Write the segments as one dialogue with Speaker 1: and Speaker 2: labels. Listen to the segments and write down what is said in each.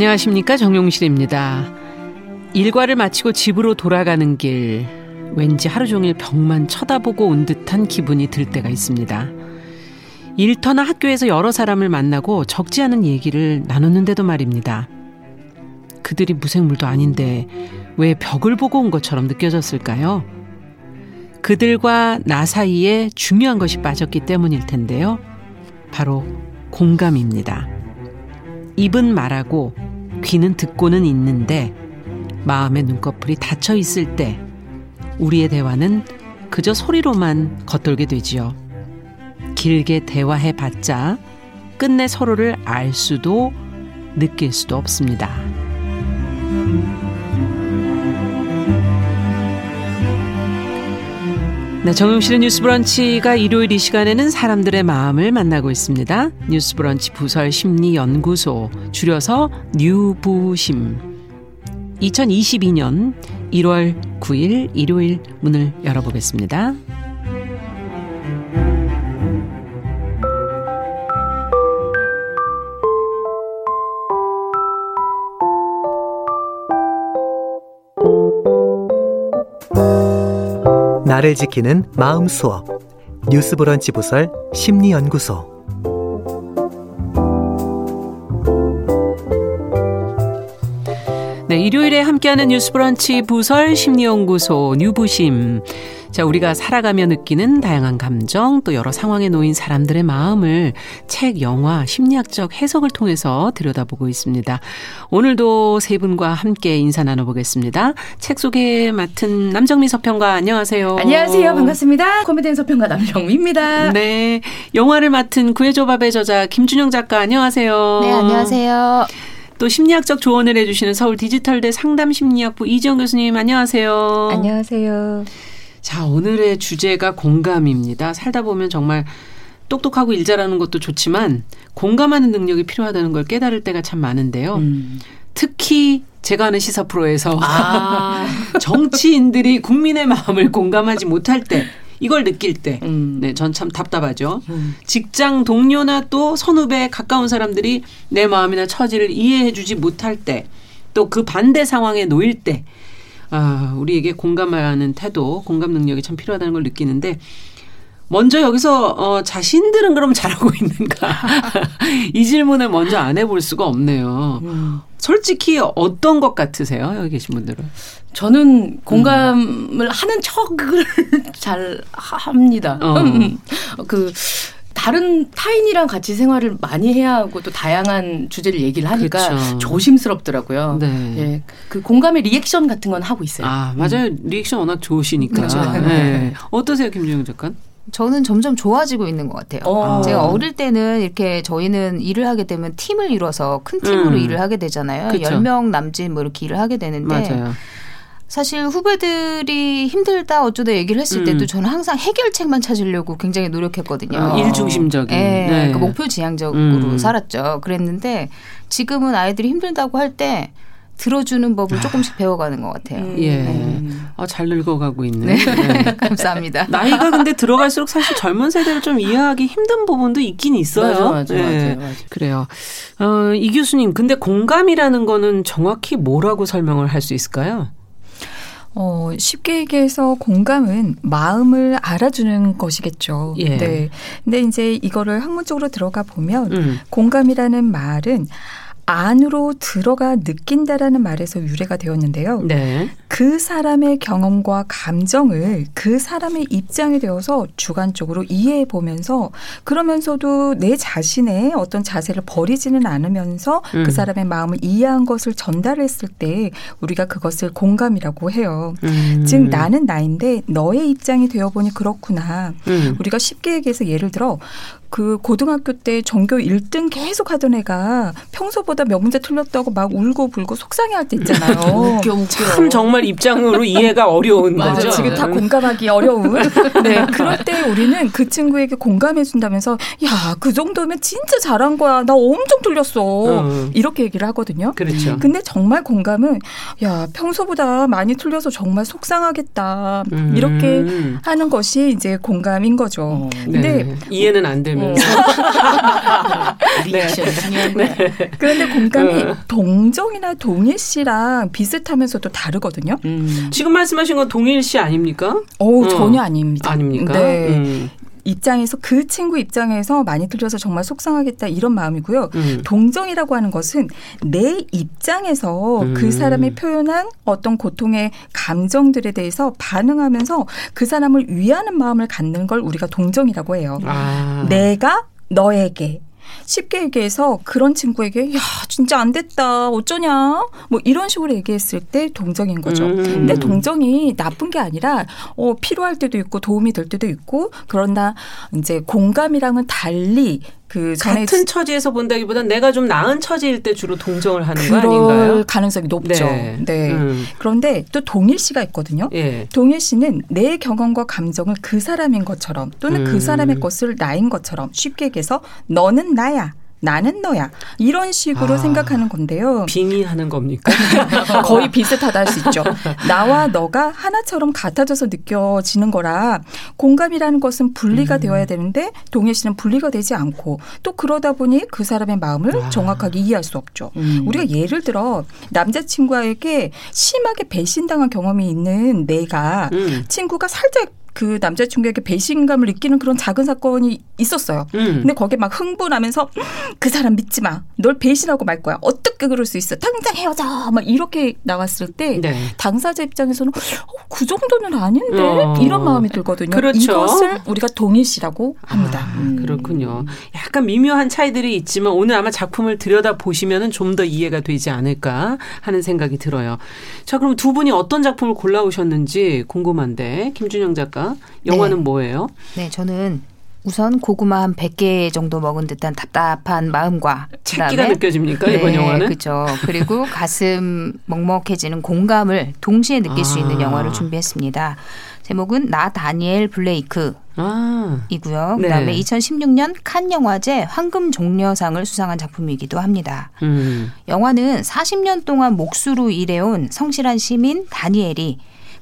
Speaker 1: 안녕하십니까 정용실입니다. 일과를 마치고 집으로 돌아가는 길 왠지 하루 종일 벽만 쳐다보고 온 듯한 기분이 들 때가 있습니다. 일터나 학교에서 여러 사람을 만나고 적지 않은 얘기를 나눴는데도 말입니다. 그들이 무생물도 아닌데 왜 벽을 보고 온 것처럼 느껴졌을까요? 그들과 나 사이에 중요한 것이 빠졌기 때문일 텐데요. 바로 공감입니다. 입은 말하고 귀는 듣고는 있는데 마음의 눈꺼풀이 닫혀 있을 때 우리의 대화는 그저 소리로만 겉돌게 되지요. 길게 대화해 봤자 끝내 서로를 알 수도 느낄 수도 없습니다. 네, 정용실의 뉴스 브런치가 일요일 이 시간에는 사람들의 마음을 만나고 있습니다. 뉴스 브런치 부설 심리 연구소 줄여서 뉴부심 2022년 1월 9일 일요일 문을 열어보겠습니다.
Speaker 2: 나를 지키는 마음 수업. 뉴스 브런치 부설 심리 연구소.
Speaker 1: 네, 일요일에 함께하는 뉴스 브런치 부설 심리 연구소 뉴부심 자, 우리가 살아가며 느끼는 다양한 감정, 또 여러 상황에 놓인 사람들의 마음을 책, 영화, 심리학적 해석을 통해서 들여다보고 있습니다. 오늘도 세 분과 함께 인사 나눠보겠습니다. 책 소개 맡은 남정미 서평가 안녕하세요.
Speaker 3: 안녕하세요. 반갑습니다. 코미디언 서평가 남정미입니다.
Speaker 1: 네. 영화를 맡은 구해줘 밥의 저자 김준영 작가 안녕하세요.
Speaker 4: 네, 안녕하세요.
Speaker 1: 또 심리학적 조언을 해주시는 서울 디지털대 상담심리학부 이지영 교수님 안녕하세요.
Speaker 4: 안녕하세요.
Speaker 1: 자, 오늘의 주제가 공감입니다. 살다 보면 정말 똑똑하고 일 잘하는 것도 좋지만 공감하는 능력이 필요하다는 걸 깨달을 때가 참 많은데요. 음. 특히 제가 하는 시사 프로에서 아. 정치인들이 국민의 마음을 공감하지 못할 때 이걸 느낄 때, 음. 네, 전 참 답답하죠. 음. 직장 동료나 또 선후배 가까운 사람들이 내 마음이나 처지를 이해해주지 못할 때, 또 그 반대 상황에 놓일 때, 아, 우리에게 공감하는 태도, 공감 능력이 참 필요하다는 걸 느끼는데 먼저 여기서 어, 자신들은 그럼 잘하고 있는가? 이 질문을 먼저 안 해볼 수가 없네요. 음. 솔직히 어떤 것 같으세요? 여기 계신 분들은?
Speaker 3: 저는 공감을 음. 하는 척을 잘 합니다. 어. 그 다른 타인이랑 같이 생활을 많이 해야 하고 또 다양한 주제를 얘기를 하니까 그렇죠. 조심스럽더라고요. 네. 예. 그 공감의 리액션 같은 건 하고 있어요.
Speaker 1: 아, 맞아요. 음. 리액션 워낙 좋으시니까. 그렇죠. 네. 어떠세요, 김주영 작가?
Speaker 4: 저는 점점 좋아지고 있는 것 같아요. 어. 제가 어릴 때는 이렇게 저희는 일을 하게 되면 팀을 이뤄서 큰 팀으로 음. 일을 하게 되잖아요. 그렇죠. 10명 남짓 뭐 이렇게 일을 하게 되는데 맞아요. 사실 후배들이 힘들다 어쩌다 얘기를 했을 음. 때도 저는 항상 해결책만 찾으려고 굉장히 노력했거든요.
Speaker 1: 어, 일중심적인.
Speaker 4: 네, 네. 그러니까 목표 지향적으로 음. 살았죠. 그랬는데 지금은 아이들이 힘들다고 할 때 들어주는 법을 아. 조금씩 배워가는 것 같아요. 음.
Speaker 1: 예. 네. 아, 잘 늙어가고 있네. 네.
Speaker 4: 네. 감사합니다.
Speaker 1: 나이가 근데 들어갈수록 사실 젊은 세대를 좀 이해하기 힘든 부분도 있긴 있어요.
Speaker 3: 맞아, 맞아, 네. 맞아, 맞아.
Speaker 1: 그래요. 어, 이 교수님, 근데 공감이라는 거는 정확히 뭐라고 설명을 할 수 있을까요?
Speaker 5: 어, 쉽게 얘기해서 공감은 마음을 알아주는 것이겠죠. 예. 네. 근데 이제 이거를 학문적으로 들어가 보면 음. 공감이라는 말은 안으로 들어가 느낀다라는 말에서 유래가 되었는데요. 네. 그 사람의 경험과 감정을 그 사람의 입장에 되어서 주관적으로 이해해 보면서 그러면서도 내 자신의 어떤 자세를 버리지는 않으면서 그 음. 그 사람의 마음을 이해한 것을 전달했을 때 우리가 그것을 공감이라고 해요. 음. 즉 나는 나인데 너의 입장이 되어 보니 그렇구나. 음. 우리가 쉽게 얘기해서 예를 들어 그 고등학교 때 전교 1등 계속 하던 애가 평소보다 몇 문제 틀렸다고 막 울고 불고 속상해할 때 있잖아요.
Speaker 1: 웃겨, 웃겨. 참 정말 입장으로 이해가 어려운 거죠.
Speaker 5: 지금 다 공감하기 어려운. 네, 그럴 때 우리는 그 친구에게 공감해 준다면서 야, 그 정도면 진짜 잘한 거야. 나 엄청 틀렸어. 음. 이렇게 얘기를 하거든요.
Speaker 1: 그렇죠.
Speaker 5: 근데 정말 공감은 야, 평소보다 많이 틀려서 정말 속상하겠다. 음. 이렇게 하는 것이 이제 공감인 거죠. 어,
Speaker 1: 근데 네. 이해는 안 되면 하면서.
Speaker 3: 리액션 중요한 네.
Speaker 5: 그런데 공감이 어. 동정이나 동일시랑 비슷하면서도 다르거든요.
Speaker 1: 음. 지금 말씀하신 건 동일시 아닙니까?
Speaker 5: 오, 어. 전혀 아닙니다.
Speaker 1: 아닙니까?
Speaker 5: 네. 음. 입장에서 그 친구 입장에서 많이 들려서 정말 속상하겠다 이런 마음이고요. 음. 동정이라고 하는 것은 내 입장에서 음. 그 사람이 표현한 어떤 고통의 감정들에 대해서 반응하면서 그 사람을 위하는 마음을 갖는 걸 우리가 동정이라고 해요. 아. 내가 너에게 쉽게 얘기해서 그런 친구에게 야 진짜 안 됐다 어쩌냐 뭐 이런 식으로 얘기했을 때 동정인 거죠. 음. 근데 동정이 나쁜 게 아니라 어 필요할 때도 있고 도움이 될 때도 있고 그러나 이제 공감이랑은 달리
Speaker 1: 그 같은 처지에서 본다기보다 내가 좀 나은 처지일 때 주로 동정을 하는 거 아닌가요?
Speaker 5: 가능성이 높죠. 네. 네. 음. 그런데 또 동일시가 있거든요. 예. 동일시는 내 경험과 감정을 그 사람인 것처럼 또는 그 음. 그 사람의 것을 나인 것처럼 쉽게 얘기해서 너는 나야. 나는 너야. 이런 식으로 아, 생각하는 건데요.
Speaker 1: 빙의하는 겁니까?
Speaker 5: 거의 비슷하다 할 수 있죠. 나와 너가 하나처럼 같아져서 느껴지는 거라 공감이라는 것은 분리가 음. 되어야 되는데 동일시는 분리가 되지 않고 또 그러다 보니 그 사람의 마음을 아. 정확하게 이해할 수 없죠. 음. 우리가 예를 들어 남자친구에게 심하게 배신당한 경험이 있는 내가 음. 친구가 살짝 그 남자 친구에게 배신감을 느끼는 그런 작은 사건이 있었어요. 음. 근데 거기에 막 흥분하면서 그 사람 믿지 마. 널 배신하고 말 거야. 어떻게 그럴 수 있어? 당장 헤어져. 막 이렇게 나왔을 때 네. 당사자 입장에서는 어, 그 정도는 아닌데 어. 이런 마음이 들거든요. 그렇죠. 이것을 우리가 동일시라고 합니다.
Speaker 1: 아, 음. 그렇군요. 약간 미묘한 차이들이 있지만 오늘 아마 작품을 들여다 보시면은 좀 더 이해가 되지 않을까 하는 생각이 들어요. 자, 그럼 두 분이 어떤 작품을 골라오셨는지 궁금한데 김준영 작가 영화는 네. 뭐예요?
Speaker 4: 네, 저는 우선 고구마 한 100개 정도 먹은 듯한 답답한 마음과
Speaker 1: 책기가 느껴집니까 네, 이번 영화는?
Speaker 4: 그렇죠. 그리고 가슴 먹먹해지는 공감을 동시에 느낄 아. 수 있는 아. 영화를 준비했습니다. 제목은 나 다니엘 블레이크 아. 이고요. 그다음에 네. 2016년 칸 영화제 황금 종려상을 수상한 작품이기도 합니다. 음. 영화는 40년 동안 목수로 일해온 성실한 시민 다니엘이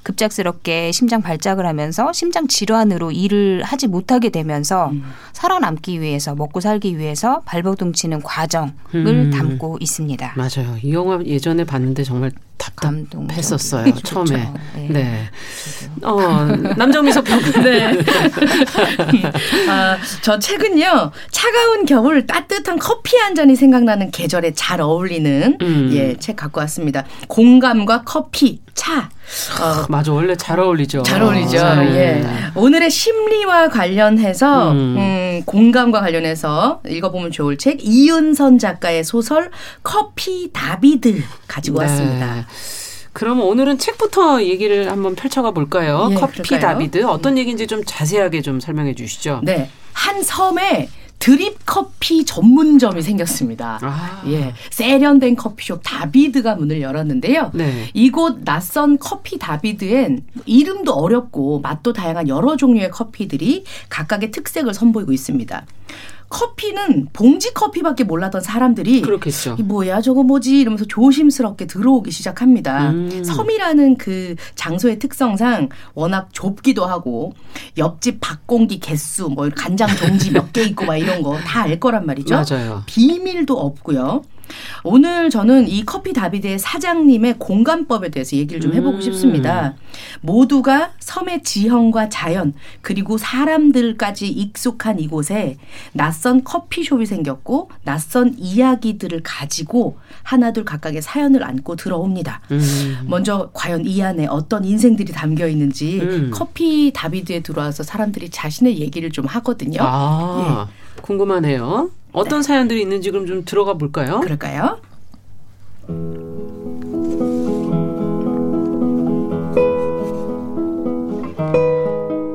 Speaker 4: 급작스럽게 심장 발작을 하면서 심장 질환으로 일을 하지 못하게 되면서 음. 살아남기 위해서 먹고 살기 위해서 발버둥치는 과정을 음. 담고 있습니다.
Speaker 1: 맞아요. 이 영화 예전에 봤는데 정말 답답했었어요 처음에. 네. 네. 어 남정미석 평 네.
Speaker 3: 아, 저 책은요 차가운 겨울 따뜻한 커피 한 잔이 생각나는 계절에 잘 어울리는 음. 예책 갖고 왔습니다. 공감과 커피, 차.
Speaker 1: 어, 맞아 원래 잘 어울리죠.
Speaker 3: 잘 어울리죠. 어, 예. 오늘의 심리와 관련해서 음. 음, 공감과 관련해서 읽어보면 좋을 책 이은선 작가의 소설 커피 다비드 가지고 네. 왔습니다.
Speaker 1: 그럼 오늘은 책부터 얘기를 한번 펼쳐가 볼까요? 예, 커피 그럴까요? 다비드 어떤 얘기인지 좀 자세하게 좀 설명해 주시죠.
Speaker 3: 네. 한 섬에 드립 커피 전문점이 생겼습니다. 아. 예. 세련된 커피숍 다비드가 문을 열었는데요. 네. 이곳 낯선 커피 다비드엔 이름도 어렵고 맛도 다양한 여러 종류의 커피들이 각각의 특색을 선보이고 있습니다. 커피는 봉지 커피밖에 몰랐던 사람들이
Speaker 1: 그렇겠죠.
Speaker 3: 이 뭐야 저거 뭐지 이러면서 조심스럽게 들어오기 시작합니다. 음. 섬이라는 그 장소의 특성상 워낙 좁기도 하고 옆집 밥공기 개수 뭐 간장 종지 몇 개 있고 막 이런 거 다 알 거란 말이죠.
Speaker 1: 맞아요.
Speaker 3: 비밀도 없고요. 오늘 저는 이 커피 다비드의 사장님의 공감법에 대해서 얘기를 좀 해보고 음. 싶습니다. 모두가 섬의 지형과 자연 그리고 사람들까지 익숙한 이곳에 낯선 커피숍이 생겼고 낯선 이야기들을 가지고 하나둘 각각의 사연을 안고 들어옵니다. 음. 먼저 과연 이 안에 어떤 인생들이 담겨 있는지 음. 커피 다비드에 들어와서 사람들이 자신의 얘기를 좀 하거든요.
Speaker 1: 아, 예. 궁금하네요. 어떤 네. 사연들이 있는지 그럼 좀 들어가 볼까요?
Speaker 3: 그럴까요?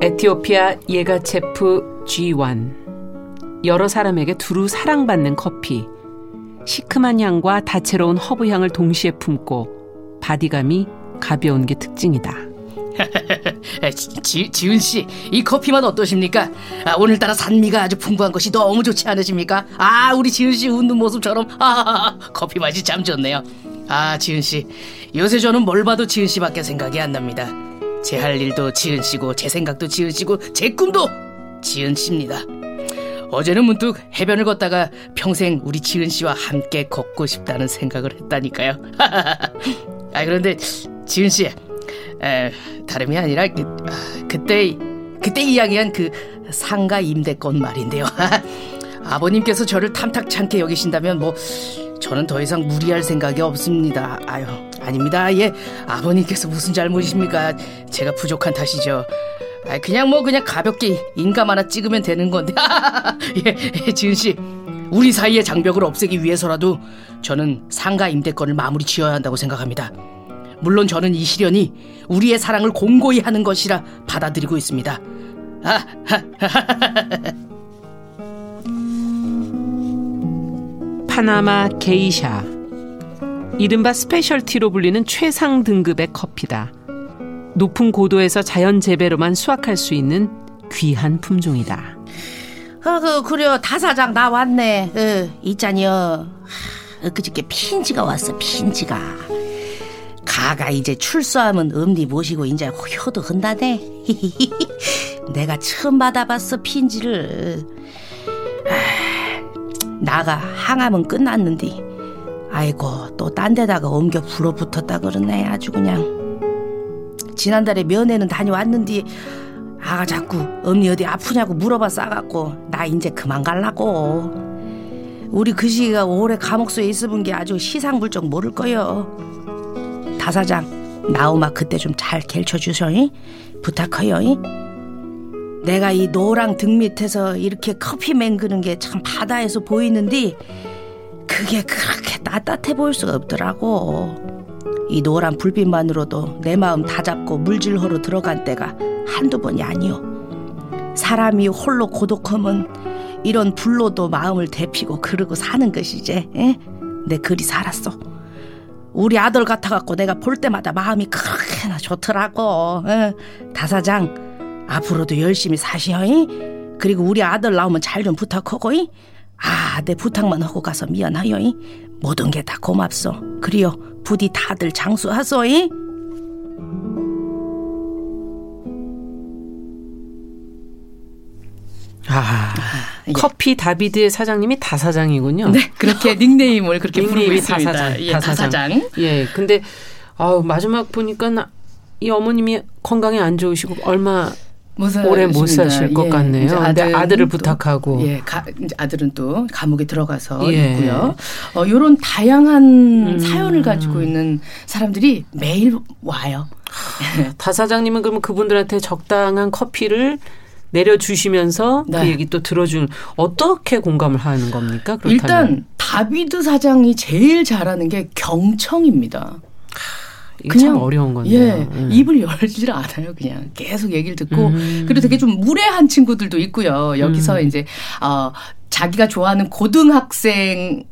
Speaker 1: 에티오피아 예가체프 G1 여러 사람에게 두루 사랑받는 커피 시큼한 향과 다채로운 허브 향을 동시에 품고 바디감이 가벼운 게 특징이다.
Speaker 3: 지, 지은 씨, 이 커피만 어떠십니까? 아, 오늘따라 산미가 아주 풍부한 것이 너무 좋지 않으십니까? 아, 우리 지은 씨 웃는 모습처럼 아, 커피 맛이 참 좋네요. 아, 지은 씨, 요새 저는 뭘 봐도 지은 씨밖에 생각이 안 납니다. 제 할 일도 지은 씨고 제 생각도 지은 씨고 제 꿈도 지은 씨입니다. 어제는 문득 해변을 걷다가 평생 우리 지은 씨와 함께 걷고 싶다는 생각을 했다니까요. 아 그런데 지은 씨, 에, 다름이 아니라 그, 아, 그때 그때 이야기한 그 상가 임대권 말인데요. 아버님께서 저를 탐탁찮게 여기신다면 뭐 저는 더 이상 무리할 생각이 없습니다. 아유, 아닙니다. 예, 아버님께서 무슨 잘못이십니까? 제가 부족한 탓이죠. 아, 그냥 뭐 그냥 가볍게 인감 하나 찍으면 되는 건데. 예, 예, 지은 씨, 우리 사이의 장벽을 없애기 위해서라도 저는 상가 임대권을 마무리 지어야 한다고 생각합니다. 물론 저는 이 시련이 우리의 사랑을 공고히 하는 것이라 받아들이고 있습니다. 아,
Speaker 1: 파나마 게이샤. 이른바 스페셜티로 불리는 최상 등급의 커피다. 높은 고도에서 자연 재배로만 수확할 수 있는 귀한 품종이다.
Speaker 6: 어, 그, 그려, 다사장 나 왔네. 어, 있잖여. 그저께 핀지가 왔어, 핀지가. 가가 이제 출소하면 엄니 모시고 이제 효도 한다네. 내가 처음 받아봤어, 핀지를. 나가 항암은 끝났는데 아이고 또 딴 데다가 옮겨 불어붙었다 그러네 아주 그냥 지난달에 면회는 다녀왔는데 아가 자꾸 언니 어디 아프냐고 물어봐 싸갖고 나 이제 그만 갈라고 우리 그 시기가 오래 감옥소에 있어본 게 아주 시상불적 모를 거요 다사장 나우마 그때 좀잘 갤쳐주셔 이? 부탁해요 이? 내가 이 노랑 등 밑에서 이렇게 커피 맹그는 게 참 바다에서 보이는데 그게 그렇게 따뜻해 보일 수가 없더라고. 이 노란 불빛만으로도 내 마음 다 잡고 물질허로 들어간 때가 한두 번이 아니오. 사람이 홀로 고독하면 이런 불로도 마음을 데피고 그러고 사는 것이지. 에? 내 그리 살았어. 우리 아들 같아갖고 내가 볼 때마다 마음이 그렇게나 좋더라고. 에? 다사장 앞으로도 열심히 사시어이 그리고 우리 아들 나오면 잘 좀 부탁하고이 아내 부탁만 하고 가서 미안하여이 모든 게 다 고맙소. 그리요 부디 다들 장수하소이
Speaker 1: 아, 예. 커피 다비드의 사장님이 다사장이군요.
Speaker 3: 네, 그렇게 닉네임을 그렇게 부르고 있습니다.
Speaker 1: 다사장.
Speaker 3: 예, 다사장.
Speaker 1: 예, 근데 아 마지막 보니까 이 어머님이 건강이 안 좋으시고 얼마 오래 못 사실 것 예, 같네요. 아들, 아들을 부탁하고.
Speaker 3: 예, 가, 아들은 또 감옥에 들어가서 예. 있고요. 어, 요런 다양한 음. 사연을 가지고 있는 사람들이 매일 와요.
Speaker 1: 다 사장님은 그러면 그분들한테 적당한 커피를 내려주시면서 그 네. 그 얘기 또 들어준 어떻게 공감을 하는 겁니까?
Speaker 3: 그렇다면. 일단 다비드 사장이 제일 잘하는 게 경청입니다.
Speaker 1: 그냥 어려운 건데. 예,
Speaker 3: 음. 입을 열질 않아요. 그냥 계속 얘기를 듣고 음. 그리고 되게 좀 무례한 친구들도 있고요. 여기서 음. 이제 어 자기가 좋아하는 고등학생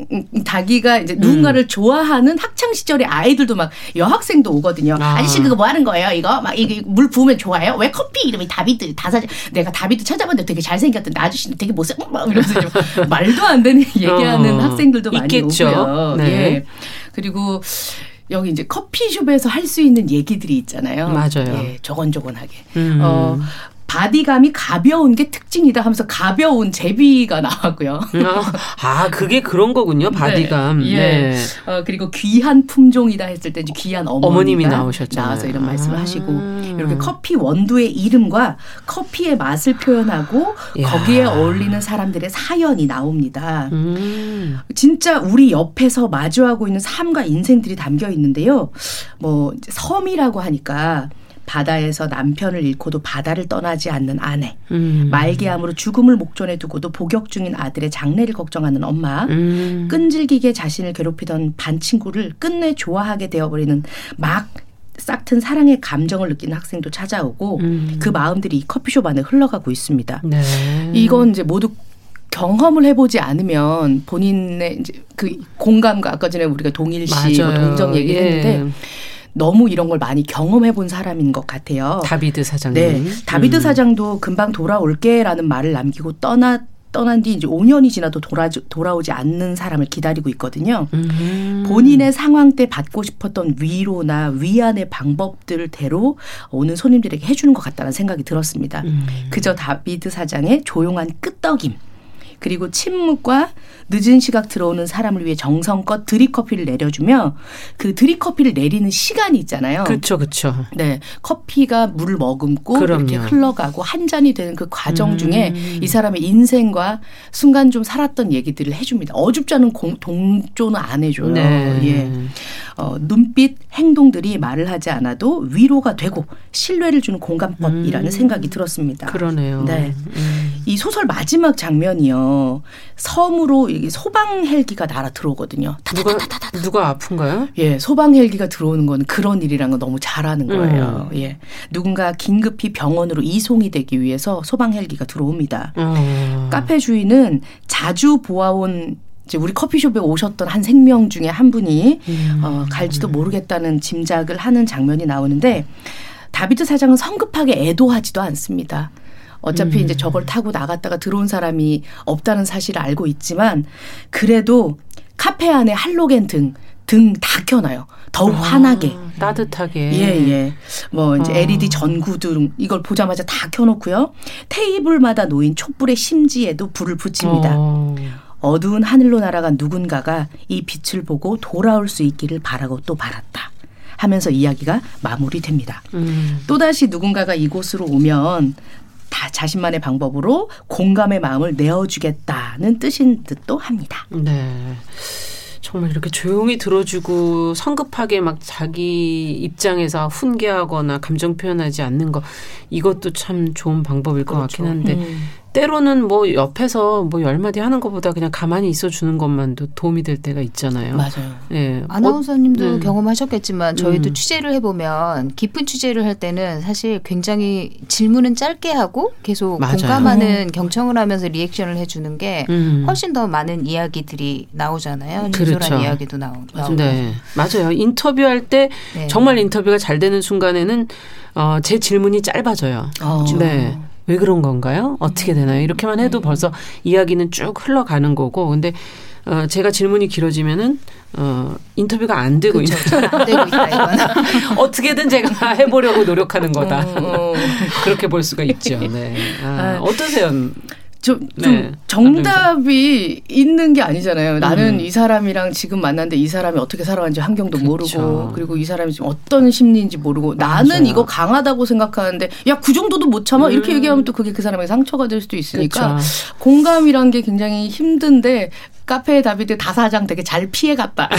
Speaker 3: 자기가 이제 누군가를 음. 좋아하는 학창 시절의 아이들도 막 여학생도 오거든요. 아. 저씨 그거 뭐 하는 거예요? 이거 막 이게 물 부으면 좋아요? 왜 커피 이름이 다비드 다사 내가 다비드 찾아봤는데 되게 잘생겼던데 아저씨는 되게 못생 막 이러면서 말도 안 되는 얘기하는 어. 학생들도 많이 있겠죠. 오고요. 네. 예. 그리고 여기 이제 커피숍에서 할 수 있는 얘기들이 있잖아요.
Speaker 1: 맞아요.
Speaker 3: 예, 조곤조곤하게. 음. 어, 바디감이 가벼운 게 특징이다 하면서 가벼운 제비가 나왔고요.
Speaker 1: 아, 그게 그런 거군요. 네. 바디감.
Speaker 3: 네. 예. 네. 어, 그리고 귀한 품종이다 했을 때 귀한 어머님이 나오셨죠. 나와서 이런 말씀을 아. 하시고 이렇게 커피 원두의 이름과 커피의 맛을 표현하고 야. 거기에 어울리는 사람들의 사연이 나옵니다. 음. 진짜 우리 옆에서 마주하고 있는 삶과 인생들이 담겨 있는데요. 뭐 섬이라고 하니까 바다에서 남편을 잃고도 바다를 떠나지 않는 아내, 음. 말기암으로 죽음을 목전에 두고도 복역 중인 아들의 장래를 걱정하는 엄마, 음. 끈질기게 자신을 괴롭히던 반 친구를 끝내 좋아하게 되어버리는 막 싹튼 사랑의 감정을 느끼는 학생도 찾아오고 음. 그 마음들이 이 커피숍 안에 흘러가고 있습니다. 네. 이건 이제 모두 경험을 해보지 않으면 본인의 이제 그 공감과 아까 전에 우리가 동일시, 뭐 동정 얘기했는데 예. 너무 이런 걸 많이 경험해 본 사람인 것 같아요.
Speaker 1: 다비드 사장님.
Speaker 3: 네. 다비드 음. 사장도 금방 돌아올게라는 말을 남기고 떠나 떠난 뒤 이제 5년이 지나도 돌아 돌아오지 않는 사람을 기다리고 있거든요. 음. 본인의 상황 때 받고 싶었던 위로나 위안의 방법들대로 오는 손님들에게 해주는 것 같다는 생각이 들었습니다. 음. 그저 다비드 사장의 조용한 끄떡임. 그리고 침묵과 늦은 시각 들어오는 사람을 위해 정성껏 드립커피를 내려주며 그 드립커피를 내리는 시간이 있잖아요.
Speaker 1: 그렇죠, 그렇죠.
Speaker 3: 네, 커피가 물을 머금고 그럼요. 이렇게 흘러가고 한 잔이 되는 그 과정 중에 음. 이 사람의 인생과 순간 좀 살았던 얘기들을 해줍니다. 어줍지 않은 공, 동조는 안 해줘요. 네. 예. 어, 눈빛, 행동들이 말을 하지 않아도 위로가 되고 신뢰를 주는 공감법이라는 음. 생각이 들었습니다.
Speaker 1: 그러네요. 네.
Speaker 3: 음. 이 소설 마지막 장면이요. 섬으로 소방 헬기가 날아 들어오거든요.
Speaker 1: 누가 누가 아픈가요?
Speaker 3: 예, 소방 헬기가 들어오는 건 그런 일이란 건 너무 잘하는 거예요. 음. 예, 누군가 긴급히 병원으로 이송이 되기 위해서 소방 헬기가 들어옵니다. 음. 카페 주인은 자주 보아온 이제 우리 커피숍에 오셨던 한 생명 중에 한 분이 음. 어, 갈지도 모르겠다는 짐작을 하는 장면이 나오는데 다비드 사장은 성급하게 애도하지도 않습니다. 어차피 음. 이제 저걸 타고 나갔다가 들어온 사람이 없다는 사실을 알고 있지만 그래도 카페 안에 할로겐 등 등 다 켜놔요. 더욱 아, 환하게.
Speaker 1: 따뜻하게.
Speaker 3: 예, 예. 뭐 이제 아. LED 전구 등 이걸 보자마자 다 켜놓고요. 테이블마다 놓인 촛불의 심지에도 불을 붙입니다. 어. 어두운 하늘로 날아간 누군가가 이 빛을 보고 돌아올 수 있기를 바라고 또 바랐다. 하면서 이야기가 마무리됩니다. 음. 또다시 누군가가 이곳으로 오면 다 자신만의 방법으로 공감의 마음을 내어주겠다는 뜻인 듯도 합니다.
Speaker 1: 네. 정말 이렇게 조용히 들어주고 성급하게 막 자기 입장에서 훈계하거나 감정 표현하지 않는 거 이것도 참 좋은 방법일 것 그렇죠. 같긴 한데 음. 때로는 뭐 옆에서 뭐 열 마디 하는 것보다 그냥 가만히 있어 주는 것만도 도움이 될 때가 있잖아요.
Speaker 3: 맞아요.
Speaker 4: 예. 아나운서님도 어, 네. 경험하셨겠지만 저희도 음. 취재를 해보면 깊은 취재를 할 때는 사실 굉장히 질문은 짧게 하고 계속 맞아요. 공감하는 음. 경청을 하면서 리액션을 해주는 게 음. 훨씬 더 많은 이야기들이 나오잖아요. 진솔한 그렇죠. 이야기도 나오, 나오고.
Speaker 1: 네. 맞아요. 인터뷰할 때 네. 정말 인터뷰가 잘 되는 순간에는 어, 제 질문이 짧아져요. 어. 네. 왜 그런 건가요? 어떻게 되나요? 이렇게만 해도 음. 벌써 이야기는 쭉 흘러가는 거고. 근데 어, 제가 질문이 길어지면은 어, 인터뷰가 안 되고
Speaker 4: 그쵸. 안 되고 있다.
Speaker 1: 어떻게든 제가 해보려고 노력하는 거다. 어, 어. 그렇게 볼 수가 있죠. 네. 아, 아, 어떠세요?
Speaker 3: 좀, 좀 네. 정답이 있는 게 아니잖아요. 나는 음. 이 사람이랑 지금 만났는데 이 사람이 어떻게 살아왔는지 환경도 그쵸. 모르고 그리고 이 사람이 지금 어떤 심리인지 모르고 맞아요. 나는 이거 강하다고 생각하는데 야 그 정도도 못 참아 음. 이렇게 얘기하면 또 그게 그 사람의 상처가 될 수도 있으니까 그쵸. 공감이란 게 굉장히 힘든데 카페 다비드 다사장 되게 잘 피해갔다.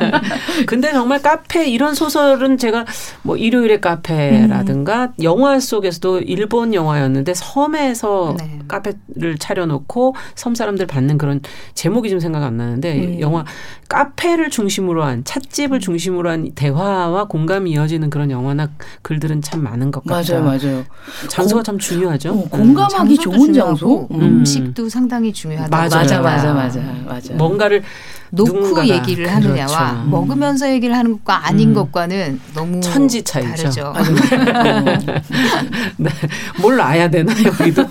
Speaker 1: 근데 정말 카페 이런 소설은 제가 뭐 일요일의 카페라든가 음. 영화 속에서도 일본 영화였는데 섬에서 네. 카페를 차려놓고 섬 사람들 받는 그런 제목이 좀 생각 안 나는데 음. 영화 카페를 중심으로 한 찻집을 중심으로 한 대화와 공감이 이어지는 그런 영화나 글들은 참 많은 것
Speaker 3: 같아요. 맞아요, 맞아요.
Speaker 1: 장소가 공, 참 중요하죠. 어,
Speaker 3: 공감하기 음, 좋은 장소,
Speaker 4: 음. 식도 상당히 중요하다.
Speaker 3: 맞아, 맞아, 맞아, 맞아. 맞아요.
Speaker 1: 뭔가를
Speaker 4: 놓고 얘기를 그렇죠. 하느냐와 먹으면서 얘기를 하는 것과 아닌 음. 것과는 너무 천지 차이죠. 다르죠.
Speaker 1: 네. 뭘 알아야 되나 여기도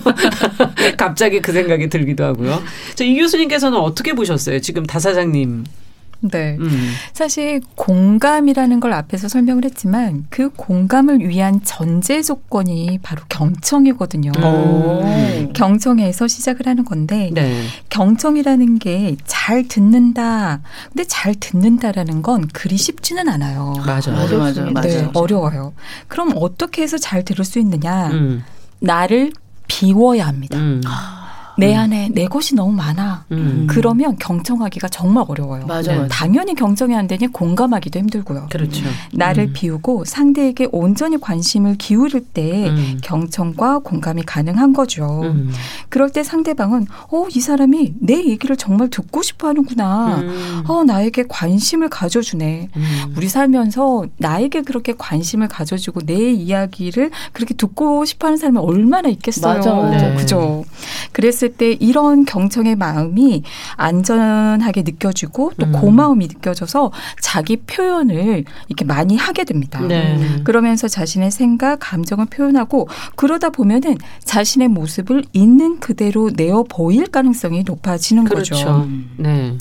Speaker 1: 갑자기 그 생각이 들기도 하고요. 이 교수님께서는 어떻게 보셨어요? 지금 다사장님
Speaker 5: 네. 음. 사실 공감이라는 걸 앞에서 설명을 했지만 그 공감을 위한 전제 조건이 바로 경청이거든요. 음. 경청에서 시작을 하는 건데 네. 경청이라는 게 잘 듣는다. 근데 잘 듣는다라는 건 그리 쉽지는 않아요.
Speaker 1: 맞아, 맞아, 맞아, 맞아.
Speaker 5: 네, 맞아. 어려워요. 그럼 어떻게 해서 잘 들을 수 있느냐? 음. 나를 비워야 합니다. 음. 내 음. 안에 내 것이 너무 많아. 음. 그러면 경청하기가 정말 어려워요.
Speaker 3: 맞아요.
Speaker 5: 당연히 경청이 안 되니 공감하기도 힘들고요.
Speaker 1: 그렇죠.
Speaker 5: 나를 음. 비우고 상대에게 온전히 관심을 기울일 때 음. 경청과 공감이 가능한 거죠. 음. 그럴 때 상대방은 어, 이 사람이 내 얘기를 정말 듣고 싶어 하는구나. 음. 어, 나에게 관심을 가져주네. 우리 살면서 나에게 그렇게 관심을 가져주고 내 이야기를 그렇게 듣고 싶어 하는 사람이 얼마나 있겠어요.
Speaker 3: 맞아, 맞아.
Speaker 5: 그죠. 그랬을 때 이런 경청의 마음이 안전하게 느껴지고 또 음. 고마움이 느껴져서 자기 표현을 이렇게 많이 하게 됩니다. 네. 그러면서 자신의 생각, 감정을 표현하고 그러다 보면은 자신의 모습을 있는 그대로 내어 보일 가능성이 높아지는
Speaker 1: 그렇죠.
Speaker 5: 거죠.
Speaker 1: 네.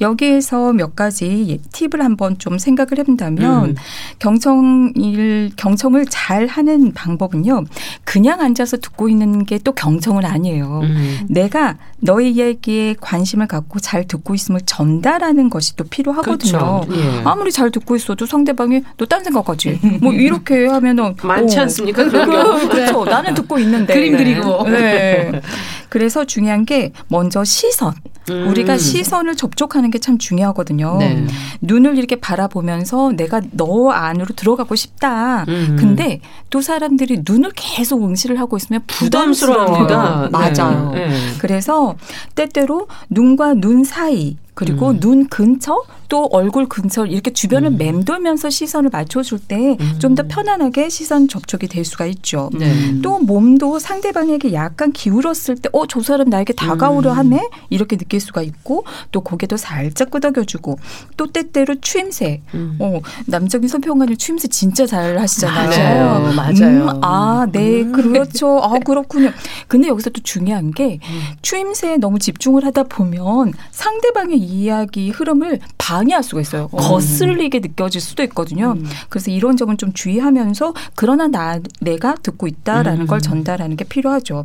Speaker 5: 여기에서 몇 가지 팁을 한번 좀 생각을 해본다면 음. 경청일 경청을 잘 하는 방법은요. 그냥 앉아서 듣고 있는 게 또 경청은 아니에요. 음. 내가 너의 이야기에 관심을 갖고 잘 듣고 있음을 전달하는 것이 또 필요하거든요. 그렇죠. 예. 아무리 잘 듣고 있어도 상대방이 너 딴 생각하지. 뭐 이렇게 하면은
Speaker 1: 많지 어. 않습니까? 그렇죠.
Speaker 5: 나는 듣고 있는데
Speaker 3: 그림 그리고.
Speaker 5: 네. 그래서 중요한 게 먼저 시선. 음. 우리가 시선을 접촉하는 게 참 중요하거든요. 네. 눈을 이렇게 바라보면서 내가 너 안으로 들어가고 싶다. 음. 근데 또 사람들이 눈을 계속 응시를 하고 있으면 부담스러워요. 맞아요. 네. 네. 그래서 때때로 눈과 눈 사이 그리고 음. 눈 근처 또 얼굴 근처 이렇게 주변을 음. 맴돌면서 시선을 맞춰줄 때 좀더 음. 편안하게 시선 접촉이 될 수가 있죠. 네. 또 몸도 상대방에게 약간 기울었을 때, 어, 저 사람 나에게 다가오려 음. 하네? 이렇게 느낄 수가 있고, 또 고개도 살짝 끄덕여주고, 또 때때로 추임새. 음. 어, 남정희 선평가님 추임새 진짜 잘 하시잖아요.
Speaker 3: 맞아요. 맞아요.
Speaker 5: 음, 아, 네, 그렇죠. 아, 그렇군요. 근데 여기서 또 중요한 게 추임새에 너무 집중을 하다 보면 상대방의 이야기 흐름을 방해할 수가 있어요. 어. 거슬리게 느껴질 수도 있거든요. 음. 그래서 이런 점은 좀 주의하면서 그러나 나 내가 듣고 있다라는 음. 걸 전달하는 게 필요하죠.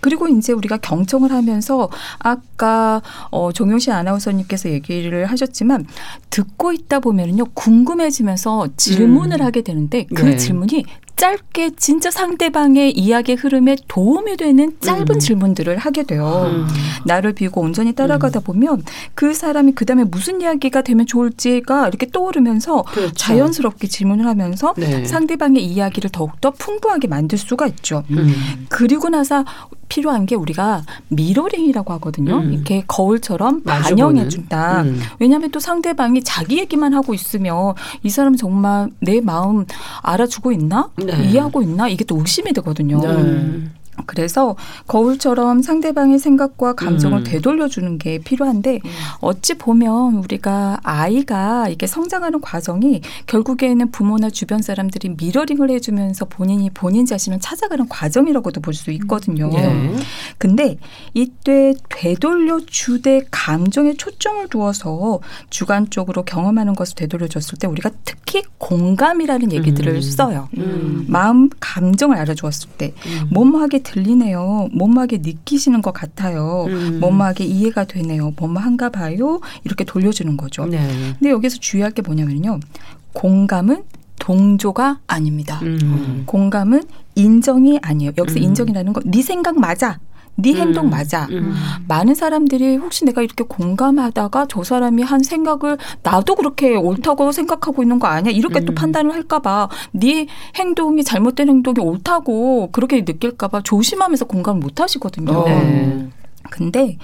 Speaker 5: 그리고 이제 우리가 경청을 하면서 아까 어 종영신 아나운서님께서 얘기를 하셨지만 듣고 있다 보면은요 궁금해지면서 질문을 음. 하게 되는데 그 네. 질문이 짧게 진짜 상대방의 이야기 흐름에 도움이 되는 짧은 음. 질문들을 하게 돼요. 음. 나를 비우고 온전히 따라가다 음. 보면 그 사람이 그 다음에 무슨 이야기가 되면 좋을지가 이렇게 떠오르면서 그렇죠. 자연스럽게 질문을 하면서 네. 상대방의 이야기를 더욱더 풍부하게 만들 수가 있죠. 음. 그리고 나서 필요한 게 우리가 mirroring이라고 하거든요. 음. 이렇게 거울처럼 반영해 준다. 음. 왜냐하면 또 상대방이 자기 얘기만 하고 있으면 이 사람 정말 내 마음 알아주고 있나? 네. 이해하고 있나? 이게 또 의심이 되거든요. 네. 그래서 거울처럼 상대방의 생각과 감정을 음. 되돌려주는 게 필요한데 음. 어찌 보면 우리가 아이가 이게 성장하는 과정이 결국에는 부모나 주변 사람들이 mirroring을 해주면서 본인이 본인 자신을 찾아가는 과정이라고도 볼 수 있거든요. 네. 근데 이때 되돌려 주되 감정에 초점을 두어서 주관적으로 경험하는 것을 되돌려줬을 때 우리가 특히 공감이라는 얘기들을 음. 써요. 음. 마음 감정을 알아주었을 때 음. 몸하게 들리네요. 뭐뭐하게 느끼시는 것 같아요. 음. 뭐뭐하게 이해가 되네요. 뭐뭐한가 봐요. 이렇게 돌려주는 거죠. 네. 근데 여기서 주의할 게 뭐냐면요. 공감은 동조가 아닙니다. 음. 공감은 인정이 아니에요. 여기서 음. 인정이라는 건 네 생각 맞아. 네 행동 음, 맞아. 음. 많은 사람들이 혹시 내가 이렇게 공감하다가 저 사람이 한 생각을 나도 그렇게 옳다고 생각하고 있는 거 아니야? 이렇게 음. 또 판단을 할까봐 네 행동이 잘못된 행동이 옳다고 그렇게 느낄까봐 조심하면서 공감을 못 하시거든요. 어. 네. 근데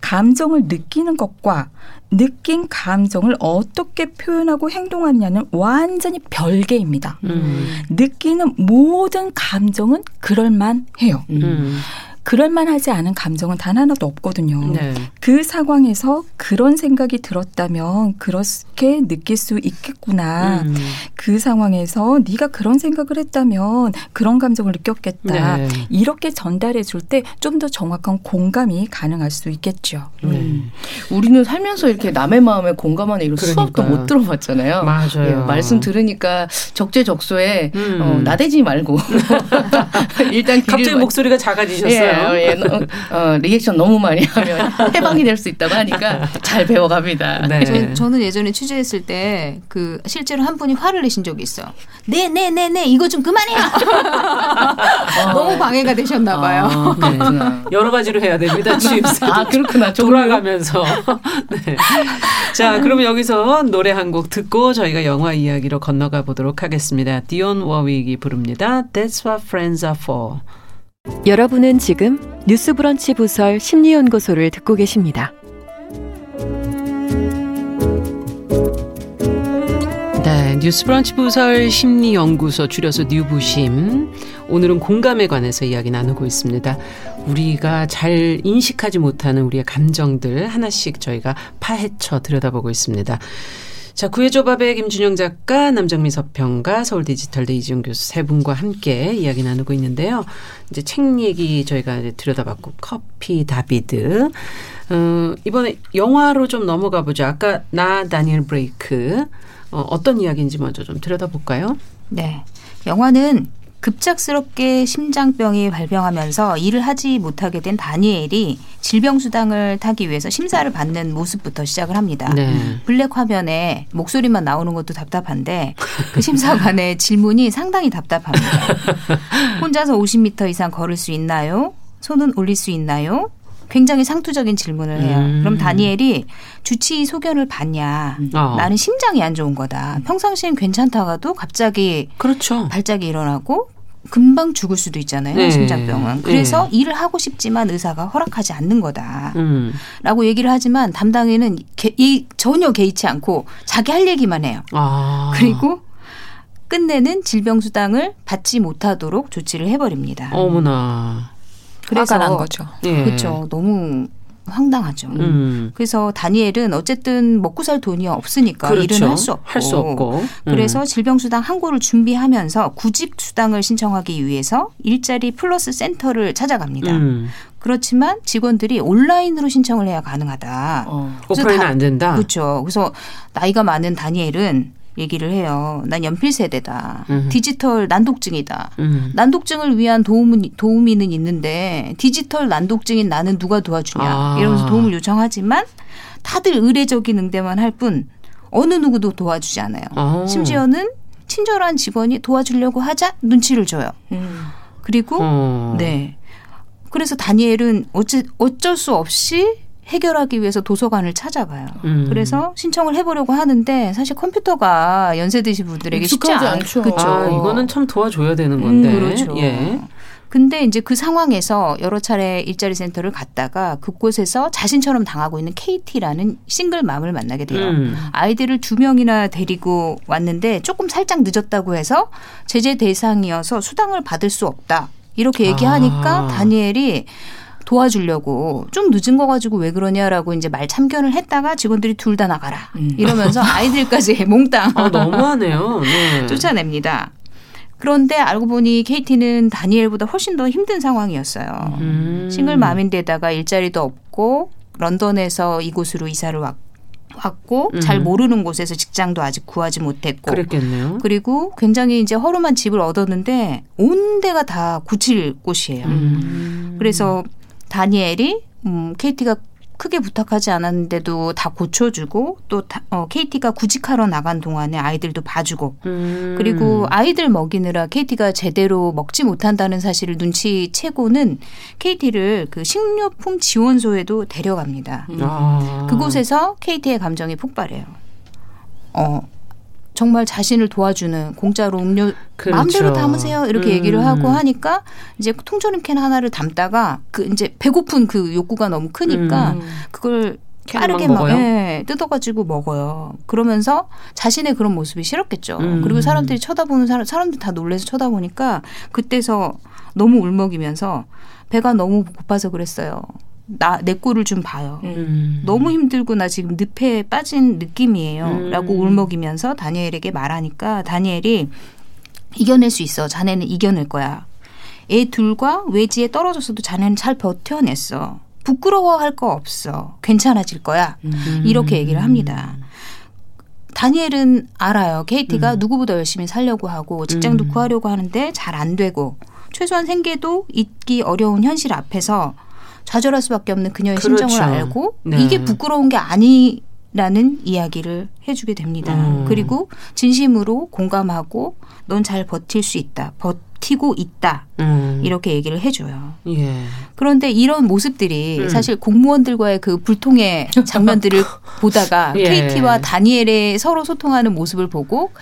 Speaker 5: 감정을 느끼는 것과 느낀 감정을 어떻게 표현하고 행동하느냐는 완전히 별개입니다. 음. 느끼는 모든 감정은 그럴만해요. 음. 그럴만하지 않은 감정은 단 하나도 없거든요. 네. 그 상황에서 그런 생각이 들었다면 그렇게 느낄 수 있겠구나. 음. 그 상황에서 네가 그런 생각을 했다면 그런 감정을 느꼈겠다. 네. 이렇게 전달해 줄 때 좀 더 정확한 공감이 가능할 수 있겠죠. 음.
Speaker 3: 음. 우리는 살면서 이렇게 남의 마음에 공감하는 이런 그러니까. 수업도 못 들어봤잖아요.
Speaker 1: 맞아요. 예,
Speaker 3: 말씀 들으니까 적재적소에 음. 어, 나대지 말고
Speaker 1: 일단 갑자기 목소리가 작아지셨어요. 예,
Speaker 3: 어, 예, 어, 리액션 너무 많이 하면 해방이 될 수 있다고 하니까 잘 배워갑니다.
Speaker 4: 네. 저, 는 예전에 취재했을 때 그 실제로 한 분이 화를 내신 적이 있어요. 네, 네, 네, 네, 이거 좀 그만해요. 어. 너무 방해가 되셨나 봐요. 아,
Speaker 1: 네. 여러 가지로 해야 됩니다. 취임새.
Speaker 3: 아, 그렇구나.
Speaker 1: 돌아가면서. 네. 자, 그러면 여기서 노래 한 곡 듣고 저희가 영화 이야기로 건너가 보도록 하겠습니다. 디온 워윅이 부릅니다. That's what friends are for.
Speaker 7: 여러분은 지금 뉴스브런치 부설 심리연구소를 듣고 계십니다.
Speaker 1: 네, 뉴스브런치 부설 심리연구소 줄여서 뉴부심. 오늘은 공감에 관해서 이야기 나누고 있습니다. 우리가 잘 인식하지 못하는 우리의 감정들 하나씩 저희가 파헤쳐 들여다보고 있습니다. 자, 구해조밥의 김준영 작가, 남정미 서평가, 서울 디지털대 이지용 교수 세 분과 함께 이야기 나누고 있는데요. 이제 책 얘기 저희가 이제 들여다봤고, 커피 다비드. 어, 이번에 영화로 좀 넘어가 보죠. 아까 나 다니엘 브레이크. 어, 어떤 이야기인지 먼저 좀 들여다볼까요?
Speaker 4: 네. 영화는 급작스럽게 심장병이 발병하면서 일을 하지 못하게 된 다니엘이 질병수당을 타기 위해서 심사를 받는 모습부터 시작을 합니다. 네. 블랙 화면에 목소리만 나오는 것도 답답한데 그 심사관의 질문이 상당히 답답합니다. 혼자서 50m 이상 걸을 수 있나요? 손은 올릴 수 있나요? 굉장히 상투적인 질문을 해요. 음. 그럼 다니엘이 주치 소견을 받냐? 어. 나는 심장이 안 좋은 거다. 평상시엔 괜찮다가도 갑자기 그렇죠. 발작이 일어나고 금방 죽을 수도 있잖아요. 네. 심장병은. 네. 그래서 네. 일을 하고 싶지만 의사가 허락하지 않는 거다. 음. 라고 얘기를 하지만 담당인은 개, 이, 전혀 개의치 않고 자기 할 얘기만 해요. 아. 그리고 끝내는 질병수당을 받지 못하도록 조치를 해버립니다.
Speaker 1: 어머나.
Speaker 5: 그래서 난 거죠.
Speaker 4: 예. 그렇죠. 너무 황당하죠. 음. 그래서 다니엘은 어쨌든 먹고 살 돈이 없으니까 그렇죠. 일은 할 수 없고,
Speaker 1: 할 수 없고. 음.
Speaker 4: 그래서 질병수당 항고를 준비하면서 구직 수당을 신청하기 위해서 일자리 플러스 센터를 찾아갑니다. 음. 그렇지만 직원들이 온라인으로 신청을 해야 가능하다.
Speaker 1: 어. 오프라인은 안 된다.
Speaker 4: 그렇죠. 그래서 나이가 많은 다니엘은 얘기를 해요. 난 연필 세대다. 음. 디지털 난독증이다. 음. 난독증을 위한 도움은 도우미는 있는데 디지털 난독증인 나는 누가 도와주냐 아. 이러면서 도움을 요청하지만 다들 의례적인 응대만 할 뿐 어느 누구도 도와주지 않아요. 아. 심지어는 친절한 직원이 도와주려고 하자 눈치를 줘요. 음. 그리고 어. 네. 그래서 다니엘은 어찌 어쩔 수 없이 해결하기 위해서 도서관을 찾아가요. 음. 그래서 신청을 해보려고 하는데 사실 컴퓨터가 연세 드신 분들에게 쉽지 않죠.
Speaker 1: 그렇죠. 아, 이거는 참 도와줘야 되는 건데. 음, 그렇죠. 예.
Speaker 4: 근데 이제 그 상황에서 여러 차례 일자리 센터를 갔다가 그곳에서 자신처럼 당하고 있는 KT라는 싱글맘을 만나게 돼요. 음. 아이들을 두 명이나 데리고 왔는데 조금 살짝 늦었다고 해서 제재 대상이어서 수당을 받을 수 없다. 이렇게 얘기하니까 아. 다니엘이 도와주려고 좀 늦은 거 가지고 왜 그러냐라고 이제 말 참견을 했다가 직원들이 둘 다 나가라 음. 이러면서 아이들까지 몽땅
Speaker 1: 아, 너무하네요. 네.
Speaker 4: 쫓아냅니다. 그런데 알고 보니 KT는 다니엘보다 훨씬 더 힘든 상황이었어요. 음. 싱글맘인데다가 일자리도 없고 런던에서 이곳으로 이사를 왔 왔고 음. 잘 모르는 곳에서 직장도 아직 구하지 못했고
Speaker 1: 그랬겠네요.
Speaker 4: 그리고 굉장히 이제 허름한 집을 얻었는데 온 데가 다 고칠 곳이에요. 음. 그래서 다니엘이 음, KT가 크게 부탁하지 않았는데도 다 고쳐주고 또 다, 어, KT가 구직하러 나간 동안에 아이들도 봐주고 음. 그리고 아이들 먹이느라 KT가 제대로 먹지 못한다는 사실을 눈치채고는 KT를 그 식료품 지원소에도 데려갑니다. 음. 아. 그곳에서 KT의 감정이 폭발해요. 어, 정말 자신을 도와주는 공짜로 음료 그렇죠. 마음대로 담으세요 이렇게 음. 얘기를 하고 하니까 이제 통조림 캔 하나를 담다가 그 이제 배고픈 그 욕구가 너무 크니까 음. 그걸 빠르게 막 예, 뜯어가지고 먹어요. 그러면서 자신의 그런 모습이 싫었겠죠. 음. 그리고 사람들이 쳐다보는 사람 사람들 다 놀래서 쳐다보니까 그때서 너무 울먹이면서 배가 너무 고파서 그랬어요. 나 내 꼴을 좀 봐요. 음. 너무 힘들고 나 지금 늪에 빠진 느낌이에요. 음. 라고 울먹이면서 다니엘에게 말하니까 다니엘이 이겨낼 수 있어. 자네는 이겨낼 거야. 애 둘과 외지에 떨어졌어도 자네는 잘 버텨냈어. 부끄러워할 거 없어. 괜찮아질 거야. 음. 이렇게 얘기를 합니다. 다니엘은 알아요. 케이티가 음. 누구보다 열심히 살려고 하고 직장도 음. 구하려고 하는데 잘 안 되고 최소한 생계도 잊기 어려운 현실 앞에서 좌절할 수밖에 없는 그녀의 그렇죠. 심정을 알고 네. 이게 부끄러운 게 아니. 라는 이야기를 해주게 됩니다. 음. 그리고 진심으로 공감하고 넌 잘 버틸 수 있다. 버티고 있다. 음. 이렇게 얘기를 해줘요. 예. 그런데 이런 모습들이 음. 사실 공무원들과의 그 불통의 장면들을 보다가 예. KT와 다니엘의 서로 소통하는 모습을 보고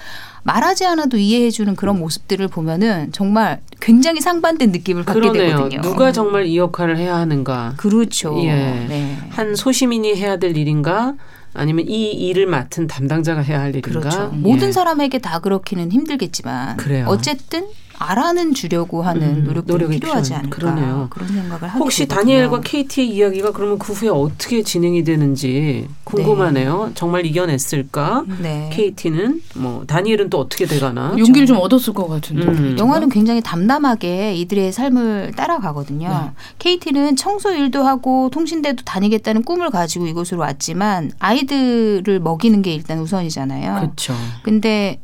Speaker 4: 말하지 않아도 이해해주는 그런 모습들을 보면은 정말 굉장히 상반된 느낌을 받게 그러네요. 되거든요.
Speaker 1: 누가 정말 이 역할을 해야 하는가?
Speaker 4: 그렇죠. 예.
Speaker 1: 네. 한 소시민이 해야 될 일인가? 아니면 이 일을 맡은 담당자가 해야 할 일인가? 그렇죠.
Speaker 4: 예. 모든 사람에게 다 그렇기는 힘들겠지만 그래요. 어쨌든 알아는 주려고 하는 음, 노력도 노력이 필요하지 않을까 그러네요. 그런 생각을 하게
Speaker 1: 혹시 되거든요. 다니엘과 KT의 이야기가 그러면 그 후에 어떻게 진행이 되는지 궁금하네요. 네. 정말 이겨냈을까? 네. KT는 뭐 다니엘은 또 어떻게 돼가나?
Speaker 3: 용기를 좀 얻었을 것 같은데. 음.
Speaker 4: 영화는 굉장히 담담하게 이들의 삶을 따라가거든요. 네. KT는 청소 일도 하고 통신대도 다니겠다는 꿈을 가지고 이곳으로 왔지만 아이들을 먹이는 게 일단 우선이잖아요.
Speaker 1: 그렇죠.
Speaker 4: 근데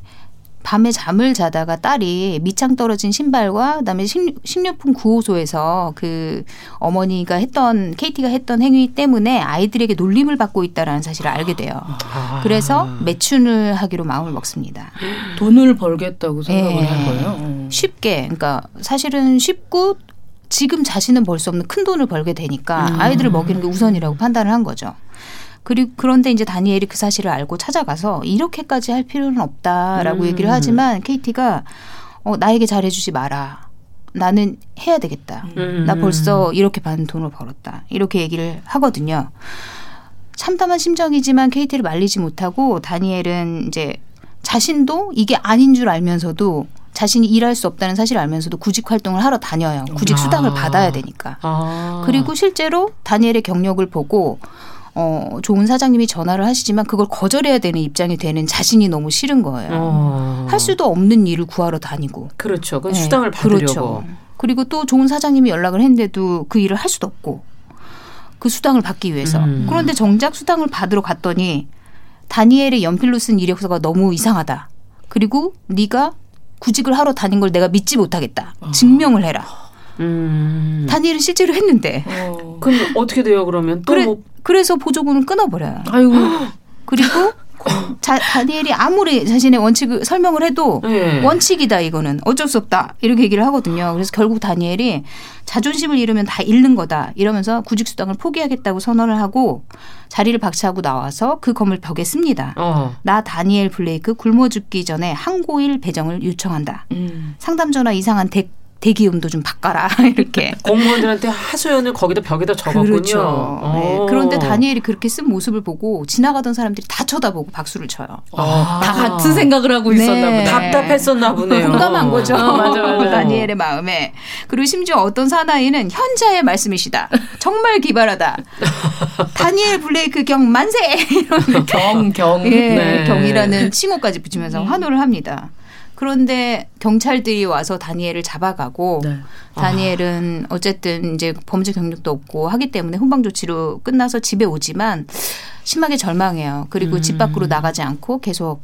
Speaker 4: 밤에 잠을 자다가 딸이 밑창 떨어진 신발과 그다음에 식료품 구호소에서 그 어머니가 했던 KT가 했던 행위 때문에 아이들에게 놀림을 받고 있다라는 사실을 알게 돼요. 아. 그래서 매춘을 하기로 마음을 먹습니다.
Speaker 3: 돈을 벌겠다고 생각을 네. 한 거예요. 음.
Speaker 4: 쉽게 그러니까 사실은 쉽고 지금 자신은 벌 수 없는 큰 돈을 벌게 되니까 음. 아이들을 먹이는 게 우선이라고 판단을 한 거죠. 그리고 그런데 이제 다니엘이 그 사실을 알고 찾아가서 이렇게까지 할 필요는 없다라고 음. 얘기를 하지만 KT가 어, 나에게 잘해주지 마라. 나는 해야 되겠다. 음. 나 벌써 이렇게 받은 돈을 벌었다. 이렇게 얘기를 하거든요. 참담한 심정이지만 KT를 말리지 못하고 다니엘은 이제 자신도 이게 아닌 줄 알면서도 자신이 일할 수 없다는 사실을 알면서도 구직 활동을 하러 다녀요. 구직 수당을 아. 받아야 되니까. 아. 그리고 실제로 다니엘의 경력을 보고 어, 좋은 사장님이 전화를 하시지만 그걸 거절해야 되는 입장이 되는 자신이 너무 싫은 거예요. 어. 할 수도 없는 일을 구하러 다니고.
Speaker 1: 그렇죠. 그 네. 수당을 받으려고. 그렇죠.
Speaker 4: 그리고 또 좋은 사장님이 연락을 했는데도 그 일을 할 수도 없고 그 수당을 받기 위해서. 음. 그런데 정작 수당을 받으러 갔더니 다니엘의 연필로 쓴 이력서가 너무 이상하다. 그리고 네가 구직을 하러 다닌 걸 내가 믿지 못하겠다. 어. 증명을 해라. 음. 다니엘은 실제로 했는데.
Speaker 1: 어. 그럼 어떻게 돼요 그러면? 또 그래, 뭐.
Speaker 4: 그래서 보조금을 끊어버려요. 아이고. 그리고 자, 다니엘이 아무리 자신의 원칙을 설명을 해도 네. 원칙이다 이거는 어쩔 수 없다 이렇게 얘기를 하거든요. 그래서 결국 다니엘이 자존심을 잃으면 다 잃는 거다 이러면서 구직 수당을 포기하겠다고 선언을 하고 자리를 박차하고 나와서 그 건물 벽에 씁니다. 어. 나 다니엘 블레이크 굶어 죽기 전에 항고일 배정을 요청한다. 음. 상담 전화 이상한 덱 대기온도 좀 바꿔라 이렇게
Speaker 1: 공무원들한테 하소연을 거기다 벽에다 적었군요. 그렇죠.
Speaker 4: 네. 그런데 다니엘이 그렇게 쓴 모습을 보고 지나가던 사람들이 다 쳐다보고 박수를 쳐요.
Speaker 3: 아. 다 같은 생각을 하고 네. 있었나 보네.
Speaker 1: 답답했었나 보네요.
Speaker 4: 공감한 거죠. 어, 맞아, 맞아. 다니엘의 마음에. 그리고 심지어 어떤 사나이는 현자의 말씀이시다. 정말 기발하다. 다니엘 블레이크 경 만세
Speaker 3: 경 경.
Speaker 4: 예, 네. 경이라는 칭호까지 붙이면서 환호를 합니다. 그런데 경찰들이 와서 다니엘을 잡아가고 네. 다니엘은 아. 어쨌든 이제 범죄 경력도 없고 하기 때문에 훈방 조치로 끝나서 집에 오지만 심하게 절망해요. 그리고 음. 집 밖으로 나가지 않고 계속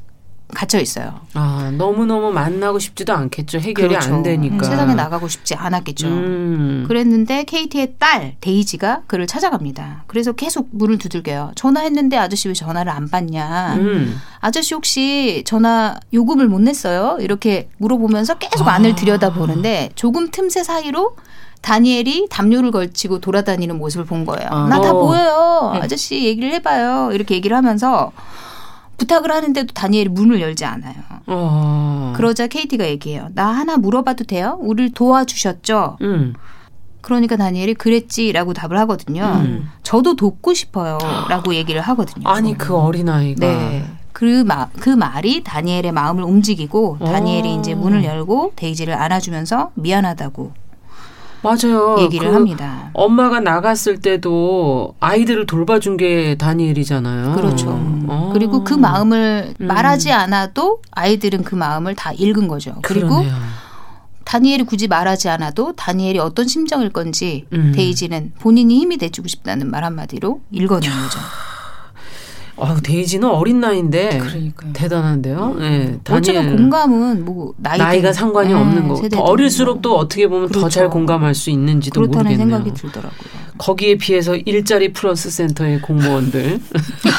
Speaker 4: 갇혀 있어요.
Speaker 1: 아 너무 너무 만나고 싶지도 않겠죠. 해결이 그렇죠. 안 되니까 음,
Speaker 4: 세상에 나가고 싶지 않았겠죠. 음. 그랬는데 케이티의 딸 데이지가 그를 찾아갑니다. 그래서 계속 문을 두들겨요. 전화했는데 아저씨 왜 전화를 안 받냐? 음. 아저씨 혹시 전화 요금을 못 냈어요? 이렇게 물어보면서 계속 아. 안을 들여다보는데 조금 틈새 사이로 다니엘이 담요를 걸치고 돌아다니는 모습을 본 거예요. 아. 나다 보여요. 아저씨 얘기를 해봐요. 이렇게 얘기를 하면서 부탁을 하는데도 다니엘이 문을 열지 않아요. 어. 그러자 케이티가 얘기해요. 나 하나 물어봐도 돼요? 우리를 도와주셨죠? 음. 그러니까 다니엘이 그랬지라고 답을 하거든요. 음. 저도 돕고 싶어요라고 얘기를 하거든요.
Speaker 1: 아니 그 어린 아이가. 네.
Speaker 4: 그, 마, 그 말이 다니엘의 마음을 움직이고 다니엘이 오. 어. 이제 문을 열고 데이지를 안아주면서 미안하다고
Speaker 1: 맞아요.
Speaker 4: 얘기를 그 합니다.
Speaker 1: 엄마가 나갔을 때도 아이들을 돌봐준 게 다니엘이잖아요.
Speaker 4: 그렇죠. 어. 그리고 그 마음을 음. 말하지 않아도 아이들은 그 마음을 다 읽은 거죠. 그리고 그러네요. 다니엘이 굳이 말하지 않아도 다니엘이 어떤 심정일 건지 음. 데이지는 본인이 힘이 돼주고 싶다는 말 한마디로 읽어낸 거죠.
Speaker 1: 아, 데이지는 어린 나이인데 그러니까요. 대단한데요. 네,
Speaker 4: 어쩌면 공감은 뭐 나이
Speaker 1: 나이가 상관이 네, 없는 거. 더 어릴수록 또 어떻게 보면 그렇죠. 더잘 공감할 수 있는지도
Speaker 4: 그렇다는
Speaker 1: 모르겠네요.
Speaker 4: 생각이 들더라고요.
Speaker 1: 거기에 비해서 일자리 플러스 센터의 공무원들.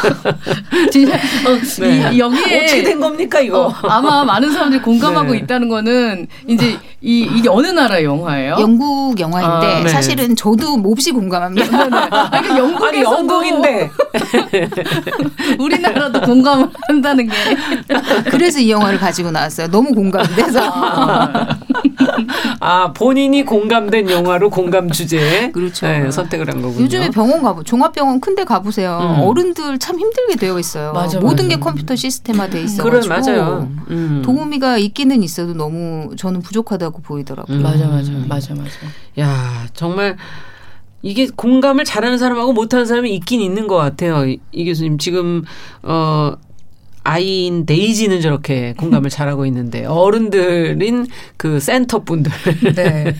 Speaker 3: 진짜 어, 네. 여기에
Speaker 1: 어떻게 된 겁니까 이거?
Speaker 3: 어, 아마 많은 사람들이 공감하고 네. 있다는 거는 이제 이 이게 어느 나라 영화예요?
Speaker 4: 영국 영화인데 아, 네. 사실은 저도 몹시 공감합니다.
Speaker 3: 네. 아니, 영국에서도
Speaker 1: 영국인데
Speaker 3: 우리나라도 공감을 한다는 게
Speaker 4: 그래서 이 영화를 가지고 나왔어요. 너무 공감돼서. 아,
Speaker 1: 아 본인이 공감된 영화로 공감 주제
Speaker 4: 그렇죠.
Speaker 1: 네, 선택을 한 거군요.
Speaker 4: 요즘에 병원 가보 종합병원 큰데 가보세요. 음. 어른들 참 힘들게 되어 있어요. 맞아, 모든 맞아. 게 컴퓨터 시스템화 돼 있어 그래 맞아요. 음. 도우미가 있기는 있어도 너무 저는 부족하다고 보이더라고요.
Speaker 3: 음. 맞아 맞아 맞아 맞아.
Speaker 1: 야 정말. 이게 공감을 잘하는 사람하고 못하는 사람이 있긴 있는 것 같아요. 이, 이 교수님 지금 어 아이인 데이지는 저렇게 공감을 잘하고 있는데 어른들인 그 센터 분들. 네.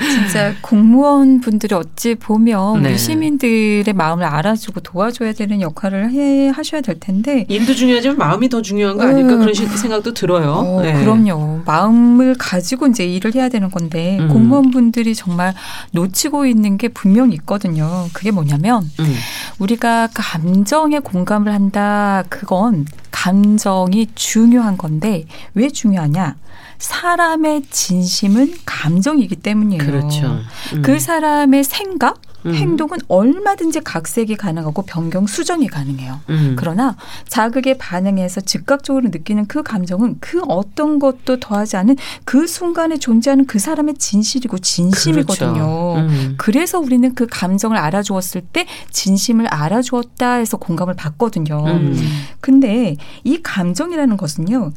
Speaker 5: 진짜 공무원 분들이 어찌 보면 네. 우리 시민들의 마음을 알아주고 도와줘야 되는 역할을 해 하셔야 될 텐데.
Speaker 1: 일도 중요하지만 마음이 더 중요한 거 아닐까 음. 그런 생각도 들어요. 어,
Speaker 5: 네. 그럼요. 마음을 가지고 이제 일을 해야 되는 건데 음. 공무원 분들이 정말 놓치고 있는 게 분명히 있거든요. 그게 뭐냐면 음. 우리가 감정에 공감을 한다. 그건 감정이 중요한 건데 왜 중요하냐? 사람의 진심은 감정이기 때문이에요.
Speaker 1: 그렇죠.
Speaker 5: 음. 그 사람의 생각, 음. 행동은 얼마든지 각색이 가능하고 변경 수정이 가능해요. 음. 그러나 자극에 반응해서 즉각적으로 느끼는 그 감정은 그 어떤 것도 더하지 않은 그 순간에 존재하는 그 사람의 진실이고 진심이거든요. 그렇죠. 음. 그래서 우리는 그 감정을 알아주었을 때 진심을 알아주었다 해서 공감을 받거든요. 음. 근데 이 감정이라는 것은요.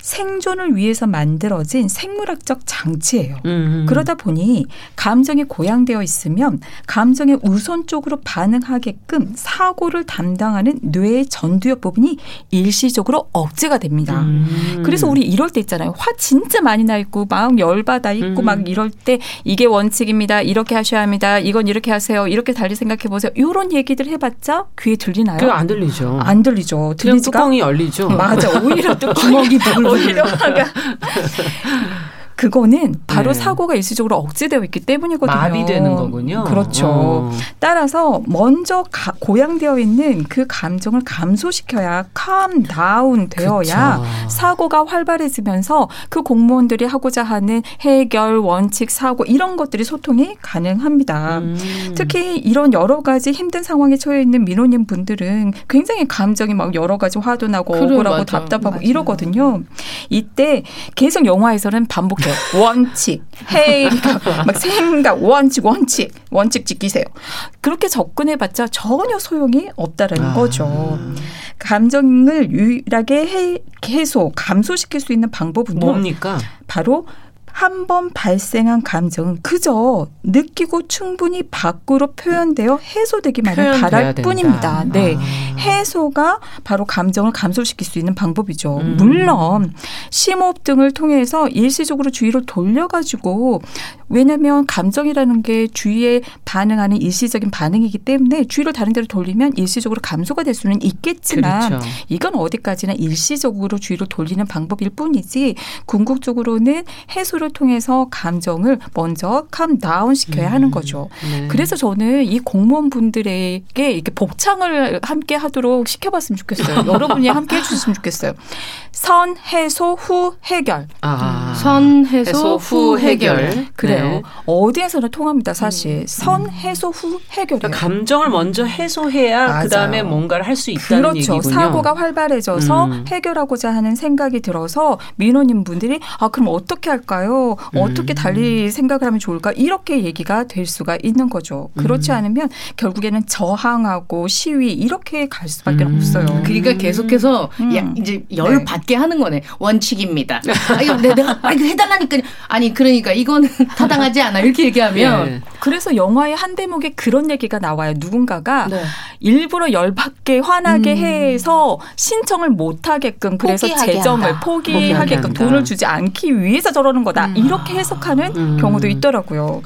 Speaker 5: 생존을 위해서 만들어진 생물학적 장치예요. 음. 그러다 보니 감정이 고양되어 있으면 감 정의 우선적으로 반응하게끔 사고를 담당하는 뇌의 전두엽 부분이 일시적으로 억제가 됩니다. 음. 그래서 우리 이럴 때 있잖아요. 화 진짜 많이 나 있고 마음 열받아 있고 음. 막 이럴 때 이게 원칙입니다. 이렇게 하셔야 합니다. 이건 이렇게 하세요. 이렇게 달리 생각해 보세요. 이런 얘기들 해봤자 귀에 들리나요?
Speaker 1: 그 안 들리죠.
Speaker 5: 안 들리죠.
Speaker 1: 들리지가 뚜껑이 열리죠.
Speaker 5: 맞아. 오히려 뚜껑이 오히려 화가 그거는 바로 네. 사고가 일시적으로 억제되어 있기 때문이거든요.
Speaker 1: 마비되는 거군요.
Speaker 5: 그렇죠. 어. 따라서 먼저 가, 고양되어 있는 그 감정을 감소시켜야 캄 다운 되어야 그쵸. 사고가 활발해지면서 그 공무원들이 하고자 하는 해결, 원칙, 사고 이런 것들이 소통이 가능합니다. 음. 특히 이런 여러 가지 힘든 상황에 처해 있는 민원인 분들은 굉장히 감정이 막 여러 가지 화도 나고 그래, 억울하고 맞아. 답답하고 맞아. 이러거든요. 이때 계속 영화에서는 반복 원칙, 헤이, 막 생각, 원칙, 원칙, 원칙 지키세요. 그렇게 접근해봤자 전혀 소용이 없다라는 아. 거죠. 감정을 유일하게 해소, 감소시킬 수 있는 방법은
Speaker 1: 뭡니까?
Speaker 5: 바로 한 번 발생한 감정은 그저 느끼고 충분히 밖으로 표현되어 해소되기만을 바랄 된다. 뿐입니다. 네. 아. 해소가 바로 감정을 감소시킬 수 있는 방법이죠. 음. 물론 심호흡 등을 통해서 일시적으로 주의를 돌려가지고 왜냐하면 감정이라는 게 주위에 반응하는 일시적인 반응이기 때문에 주의를 다른 데로 돌리면 일시적으로 감소가 될 수는 있겠지만 그렇죠. 이건 어디까지나 일시적으로 주의를 돌리는 방법일 뿐이지 궁극적으로는 해소를 치료를 통해서 감정을 먼저 캄 다운 시켜야 하는 음. 거죠. 네. 그래서 저는 이 공무원 분들에게 이렇게 복창을 함께 하도록 시켜봤으면 좋겠어요. 여러분이 함께 해주셨으면 좋겠어요. 선 해소 후 해결.
Speaker 1: 아. 음. 선 해소, 후 해결. 해결.
Speaker 5: 그래요. 네. 어디에서나 통합니다. 사실 음. 선 해소 후 해결이에요.
Speaker 1: 그러니까 감정을 먼저 해소해야 그 다음에 뭔가를 할 수 있다는
Speaker 5: 그렇죠.
Speaker 1: 얘기군요.
Speaker 5: 사고가 활발해져서 음. 해결하고자 하는 생각이 들어서 민원인 분들이 아 그럼 어떻게 할까요? 음. 어떻게 달리 생각을 하면 좋을까? 이렇게 얘기가 될 수가 있는 거죠. 그렇지 음. 않으면 결국에는 저항하고 시위 이렇게 갈 수밖에 음. 없어요.
Speaker 3: 그러니까 계속해서 야, 이제 열 네. 받게 하는 거네. 원칙입니다. 아니, 내가 아니 해달라니까 아니 그러니까 이거는 타당하지 않아 이렇게 얘기하면 네.
Speaker 5: 그래서 영화의 한 대목에 그런 얘기가 나와요. 누군가가 네. 일부러 열받게 화나게 음. 해서 신청을 못 하게끔 그래서 재정을 한다. 포기하게끔 돈을 주지 않기 위해서 저러는 거다. 음. 이렇게 해석하는 음. 경우도 있더라고요.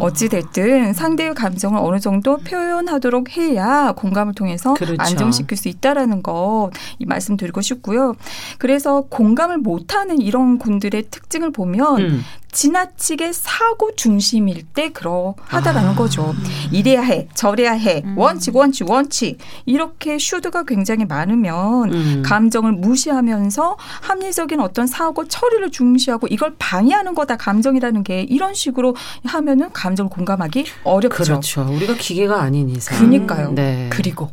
Speaker 5: 어찌 됐든 상대의 감정을 어느 정도 표현하도록 해야 공감을 통해서 그렇죠. 안정시킬 수 있다라는 거이 말씀드리고 싶고요. 그래서 공감을 못하는 이런 군들의 특징을 보면 음. 지나치게 사고 중심일 때 그러하다라는 아. 거죠. 이래야 해, 저래야 해, 음. 원칙, 원칙, 원칙 이렇게 슈드가 굉장히 많으면 음. 감정을 무시하면서 합리적인 어떤 사고 처리를 중시하고 이걸 방해하는 거다 감정이라는 게 이런 식으로 하면은 감정을 공감하기 어렵죠.
Speaker 1: 그렇죠. 우리가 기계가 아닌 이상.
Speaker 5: 그니까요. 네. 그리고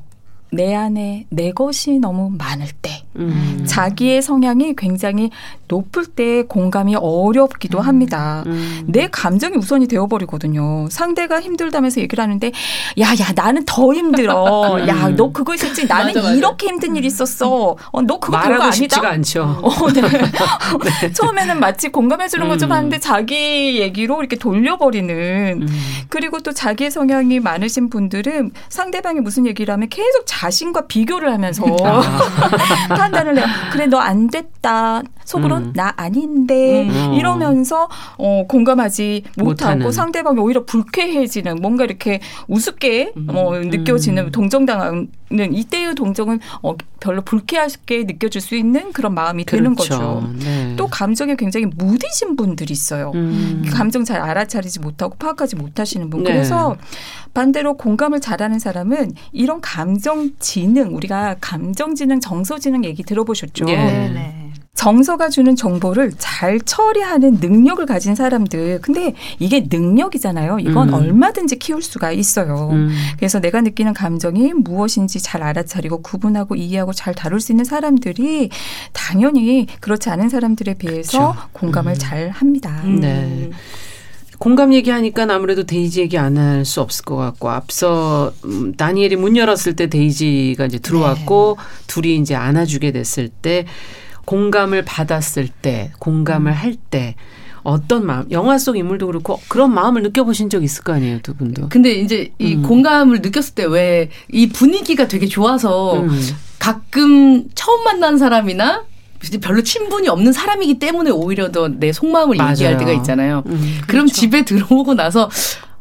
Speaker 5: 내 안에 내 것이 너무 많을 때, 음. 자기의 성향이 굉장히 높을 때 공감이 어렵기도 음. 합니다. 음. 내 감정이 우선이 되어버리거든요. 상대가 힘들다면서 얘기를 하는데, 야, 야, 나는 더 힘들어. 음. 야, 너 그거 있었지? 나는 맞아, 맞아. 이렇게 힘든 일이 있었어. 어, 너 그거
Speaker 1: 별거 아니다? 않죠. 어, 네.
Speaker 5: 네. 처음에는 마치 공감해주는 것좀 음. 하는데 자기 얘기로 이렇게 돌려버리는. 음. 그리고 또 자기 성향이 많으신 분들은 상대방이 무슨 얘기를 하면 계속 자신과 비교를 하면서 아. 판단을 해요. 그래 너 안 됐다. 속으로 음. 나 아닌데 음. 이러면서 어, 공감하지 못하고 못하는. 상대방이 오히려 불쾌해지는 뭔가 이렇게 우습게 음. 어, 느껴지는 음. 동정당하는 이때의 동정은 어, 별로 불쾌하게 느껴질 수 있는 그런 마음이 그렇죠. 드는 거죠. 네. 또 감정에 굉장히 무디신 분들이 있어요. 음. 감정 잘 알아차리지 못하고 파악하지 못하시는 분. 네. 그래서 반대로 공감을 잘하는 사람은 이런 감정 지능 우리가 감정 지능, 정서 지능 얘기 들어보셨죠? 네. 네. 정서가 주는 정보를 잘 처리하는 능력을 가진 사람들. 근데 이게 능력이잖아요. 이건 음. 얼마든지 키울 수가 있어요. 음. 그래서 내가 느끼는 감정이 무엇인지 잘 알아차리고 구분하고 이해하고 잘 다룰 수 있는 사람들이 당연히 그렇지 않은 사람들에 비해서 그렇죠. 공감을 음. 잘 합니다.
Speaker 1: 네. 공감 얘기하니까 아무래도 데이지 얘기 안 할 수 없을 것 같고 앞서 음, 다니엘이 문 열었을 때 데이지가 이제 들어왔고 네. 둘이 이제 안아주게 됐을 때 공감을 받았을 때, 공감을 음. 할때 어떤 마음, 영화 속 인물도 그렇고 그런 마음을 느껴보신 적 있을 거 아니에요, 두 분도.
Speaker 3: 근데 이제 이 음. 공감을 느꼈을 때 왜 이 분위기가 되게 좋아서 음. 가끔 처음 만난 사람이나 별로 친분이 없는 사람이기 때문에 오히려 더 내 속마음을 맞아요. 얘기할 때가 있잖아요. 음, 그럼 그렇죠. 집에 들어오고 나서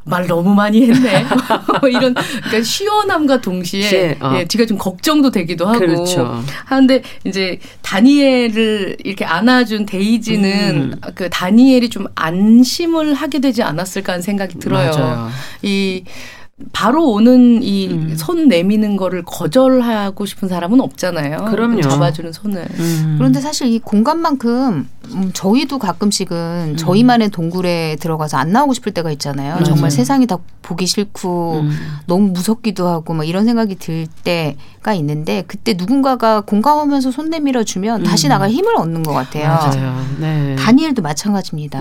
Speaker 3: 말 너무 많이 했네. 뭐 이런 그러니까 시원함과 동시에 어. 예, 제가 좀 걱정도 되기도 하고 그렇죠. 하는데 이제 다니엘을 이렇게 안아준 데이지는 음. 그 다니엘이 좀 안심을 하게 되지 않았을까 하는 생각이 들어요. 맞아요. 이 바로 오는 이손 음. 내미는 거를 거절하고 싶은 사람은 없잖아요.
Speaker 1: 그럼요.
Speaker 3: 잡아주는 손을.
Speaker 4: 음. 그런데 사실 이 공간만큼 음, 저희도 가끔씩은 음. 저희만의 동굴에 들어가서 안 나오고 싶을 때가 있잖아요. 맞아요. 정말 세상이 다 보기 싫고 음. 너무 무섭기도 하고 막 이런 생각이 들 때가 있는데 그때 누군가가 공감하면서 손 내밀어 주면 다시 음. 나갈 힘을 얻는 것 같아요.
Speaker 1: 맞아요. 네.
Speaker 4: 다니엘도 마찬가지입니다.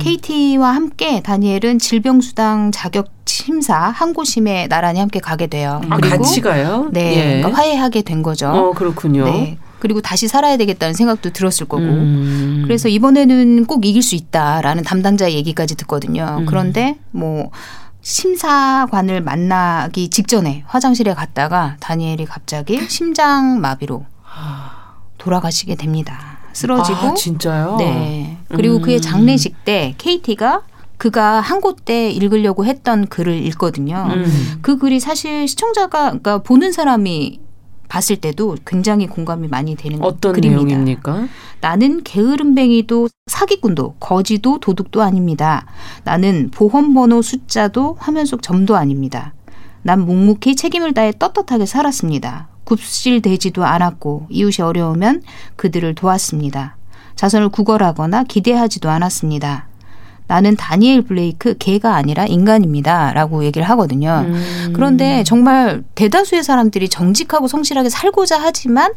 Speaker 4: KT와 함께 다니엘은 질병 수당 자격 심사 항고심에 나란히 함께 가게 돼요.
Speaker 1: 아, 그리고 같이 가요?
Speaker 4: 네, 예. 그러니까 화해하게 된 거죠.
Speaker 1: 어, 그렇군요. 네.
Speaker 4: 그리고 다시 살아야 되겠다는 생각도 들었을 거고. 음. 그래서 이번에는 꼭 이길 수 있다라는 담당자 얘기까지 듣거든요. 음. 그런데 뭐 심사관을 만나기 직전에 화장실에 갔다가 다니엘이 갑자기 심장 마비로 돌아가시게 됩니다. 쓰러지고.
Speaker 1: 아, 진짜요?
Speaker 4: 네. 그리고 음. 그의 장례식 때 KT가 그가 한곳 때 읽으려고 했던 글을 읽거든요. 음. 그 글이 사실 시청자가 그러니까 보는 사람이 봤을 때도 굉장히 공감이 많이 되는
Speaker 1: 어떤
Speaker 4: 글입니다.
Speaker 1: 내용입니까?
Speaker 4: 나는 게으름뱅이도 사기꾼도 거지도 도둑도 아닙니다. 나는 보험번호 숫자도 화면 속 점도 아닙니다. 난 묵묵히 책임을 다해 떳떳하게 살았습니다. 굽실대지도 않았고 이웃이 어려우면 그들을 도왔습니다. 자선을 구걸하거나 기대하지도 않았습니다. 나는 다니엘 블레이크 개가 아니라 인간입니다. 라고 얘기를 하거든요. 음. 그런데 정말 대다수의 사람들이 정직하고 성실하게 살고자 하지만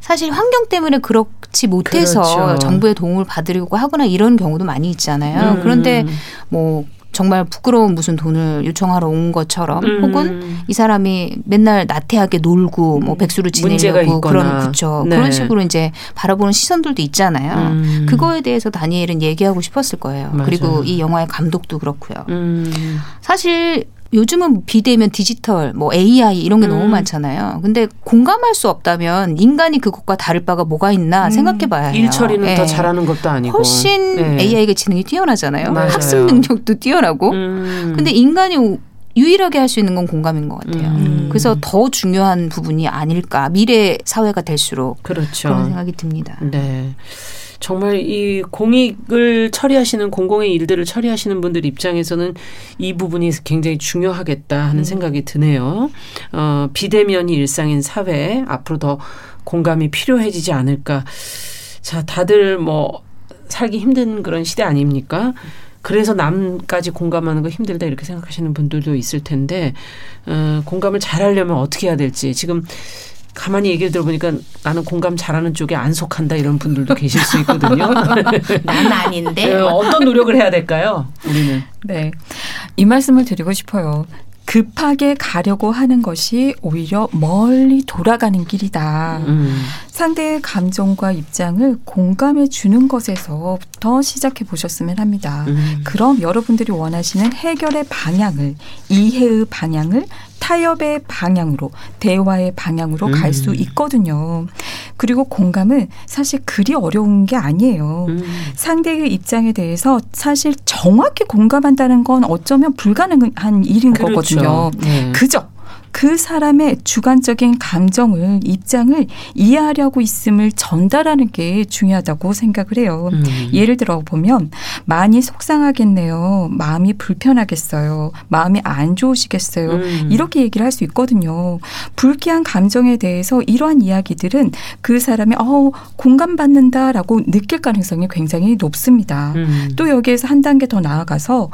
Speaker 4: 사실 환경 때문에 그렇지 못해서 그렇죠. 정부의 도움을 받으려고 하거나 이런 경우도 많이 있잖아요. 음. 그런데 뭐 정말 부끄러운 무슨 돈을 요청하러 온 것처럼 음. 혹은 이 사람이 맨날 나태하게 놀고 뭐 백수로 지내려고 그런 그렇죠 네. 그런 식으로 이제 바라보는 시선들도 있잖아요. 음. 그거에 대해서 다니엘은 얘기하고 싶었을 거예요. 맞아요. 그리고 이 영화의 감독도 그렇고요. 음. 사실 요즘은 비대면 디지털, 뭐 AI 이런 게 음. 너무 많잖아요. 근데 공감할 수 없다면 인간이 그것과 다를 바가 뭐가 있나 음. 생각해 봐야 해요.
Speaker 1: 일 처리는 네. 더 잘하는 것도 아니고.
Speaker 4: 훨씬 네. AI가 지능이 뛰어나잖아요. 맞아요. 학습 능력도 뛰어나고. 음. 근데 인간이 유일하게 할 수 있는 건 공감인 것 같아요. 음. 그래서 더 중요한 부분이 아닐까. 미래 사회가 될수록 그렇죠. 그런 생각이 듭니다.
Speaker 1: 네. 정말 이 공익을 처리하시는 공공의 일들을 처리하시는 분들 입장에서는 이 부분이 굉장히 중요하겠다 하는 음. 생각이 드네요. 어, 비대면이 일상인 사회 앞으로 더 공감이 필요해지지 않을까. 자, 다들 뭐 살기 힘든 그런 시대 아닙니까? 그래서 남까지 공감하는 거 힘들다 이렇게 생각하시는 분들도 있을 텐데 어, 공감을 잘하려면 어떻게 해야 될지 지금 가만히 얘기를 들어보니까 나는 공감 잘하는 쪽에 안 속한다 이런 분들도 계실 수 있거든요.
Speaker 3: 난 아닌데. 네,
Speaker 1: 어떤 노력을 해야 될까요? 우리는.
Speaker 5: 네. 이 말씀을 드리고 싶어요. 급하게 가려고 하는 것이 오히려 멀리 돌아가는 길이다. 음. 상대의 감정과 입장을 공감해 주는 것에서부터 시작해 보셨으면 합니다. 음. 그럼 여러분들이 원하시는 해결의 방향을, 이해의 방향을 타협의 방향으로 대화의 방향으로 갈수 있거든요. 그리고 공감은 사실 그리 어려운 게 아니에요. 음. 상대의 입장에 대해서 사실 정확히 공감한다는 건 어쩌면 불가능한 일인 그렇죠. 거거든요. 네. 그죠? 그 사람의 주관적인 감정을 입장을 이해하려고 있음을 전달하는 게 중요하다고 생각을 해요. 음. 예를 들어 보면 많이 속상하겠네요. 마음이 불편하겠어요. 마음이 안 좋으시겠어요. 음. 이렇게 얘기를 할 수 있거든요. 불쾌한 감정에 대해서 이러한 이야기들은 그 사람이 어 공감받는다라고 느낄 가능성이 굉장히 높습니다. 음. 또 여기에서 한 단계 더 나아가서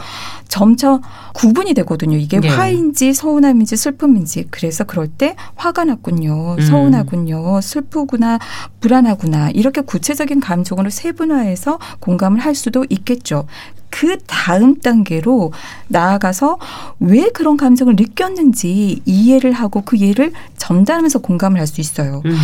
Speaker 5: 점차 구분이 되거든요. 이게 네. 화인지 서운함인지 슬픔인지. 그래서 그럴 때 화가 났군요. 음. 서운하군요. 슬프구나. 불안하구나. 이렇게 구체적인 감정으로 세분화해서 공감을 할 수도 있겠죠. 그 다음 단계로 나아가서 왜 그런 감정을 느꼈는지 이해를 하고 그 예를 전달하면서 공감을 할 수 있어요. 음.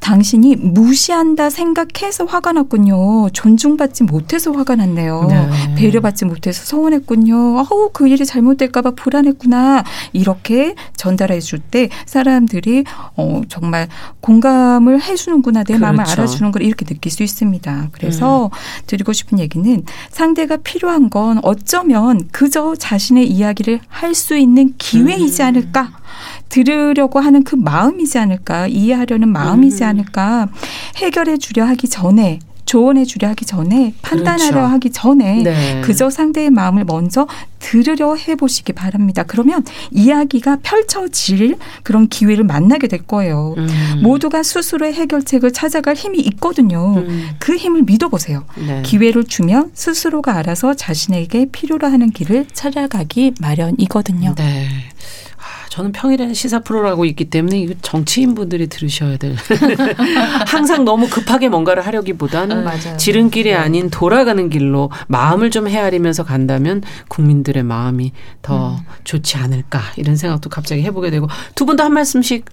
Speaker 5: 당신이 무시한다 생각해서 화가 났군요. 존중받지 못해서 화가 났네요. 네. 배려받지 못해서 서운했군요. 아우 그 일이 잘못될까봐 불안했구나. 이렇게 전달해 줄 때 사람들이 어 정말 공감을 해주는구나 내 그렇죠. 마음을 알아주는 걸 이렇게 느낄 수 있습니다. 그래서 음. 드리고 싶은 얘기는 상대가 필요한 필요한 건 어쩌면 그저 자신의 이야기를 할 수 있는 기회이지 음. 않을까. 들으려고 하는 그 마음이지 않을까. 이해하려는 마음이지 음. 않을까. 해결해 주려 하기 전에 조언해 주려 하기 전에 판단하려 그렇죠. 하기 전에 네. 그저 상대의 마음을 먼저 들으려 해보시기 바랍니다. 그러면 이야기가 펼쳐질 그런 기회를 만나게 될 거예요. 음. 모두가 스스로의 해결책을 찾아갈 힘이 있거든요. 음. 그 힘을 믿어보세요. 네. 기회를 주면 스스로가 알아서 자신에게 필요로 하는 길을 찾아가기 마련이거든요. 네.
Speaker 1: 저는 평일에는 시사 프로라고 있기 때문에 이거 정치인 분들이 들으셔야 될. 항상 너무 급하게 뭔가를 하려기보다는 음, 지름길이 네. 아닌 돌아가는 길로 마음을 좀 헤아리면서 간다면 국민들의 마음이 더 음. 좋지 않을까 이런 생각도 갑자기 해보게 되고 두 분도 한 말씀씩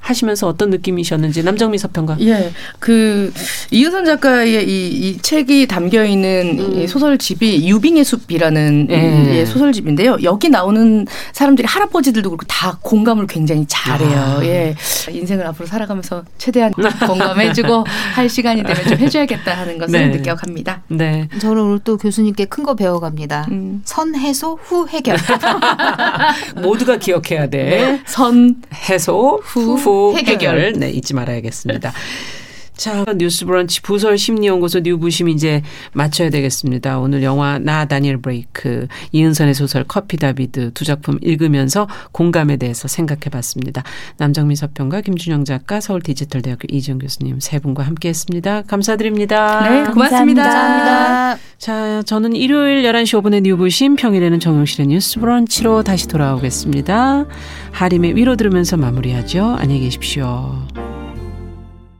Speaker 1: 하시면서 어떤 느낌이셨는지 남정미 서평가.
Speaker 3: 예, 그 이은선 작가의 이, 이 책이 담겨 있는 음. 소설집이 유빙의 숲이라는 예. 예, 소설집인데요. 여기 나오는 사람들이 할아버지들도 그렇고 다 공감을 굉장히 잘해요. 아. 예, 인생을 앞으로 살아가면서 최대한 공감해주고 할 시간이 되면 좀 해줘야겠다 하는 것을 네. 느껴갑니다.
Speaker 4: 네, 저는 오늘 또 교수님께 큰 거 배워갑니다. 음. 선 해소 후 해결.
Speaker 1: 모두가 기억해야 돼. 네.
Speaker 3: 선
Speaker 1: 해소 후, 후 해결. 해결. 네, 잊지 말아야겠습니다. 자, 뉴스 브런치 부설 심리연구소 뉴부심 이제 맞춰야 되겠습니다. 오늘 영화 나 다니엘 블레이크, 이은선의 소설 커피 다비드 두 작품 읽으면서 공감에 대해서 생각해 봤습니다. 남정미 서평가 김준영 작가 서울 디지털대학교 이지영 교수님 세 분과 함께 했습니다. 감사드립니다.
Speaker 3: 네, 고맙습니다. 감사합니다.
Speaker 1: 자, 저는 일요일 11시 5분의 뉴부심 평일에는 정용실의 뉴스 브런치로 다시 돌아오겠습니다. 하림의 위로 들으면서 마무리하죠. 안녕히 계십시오.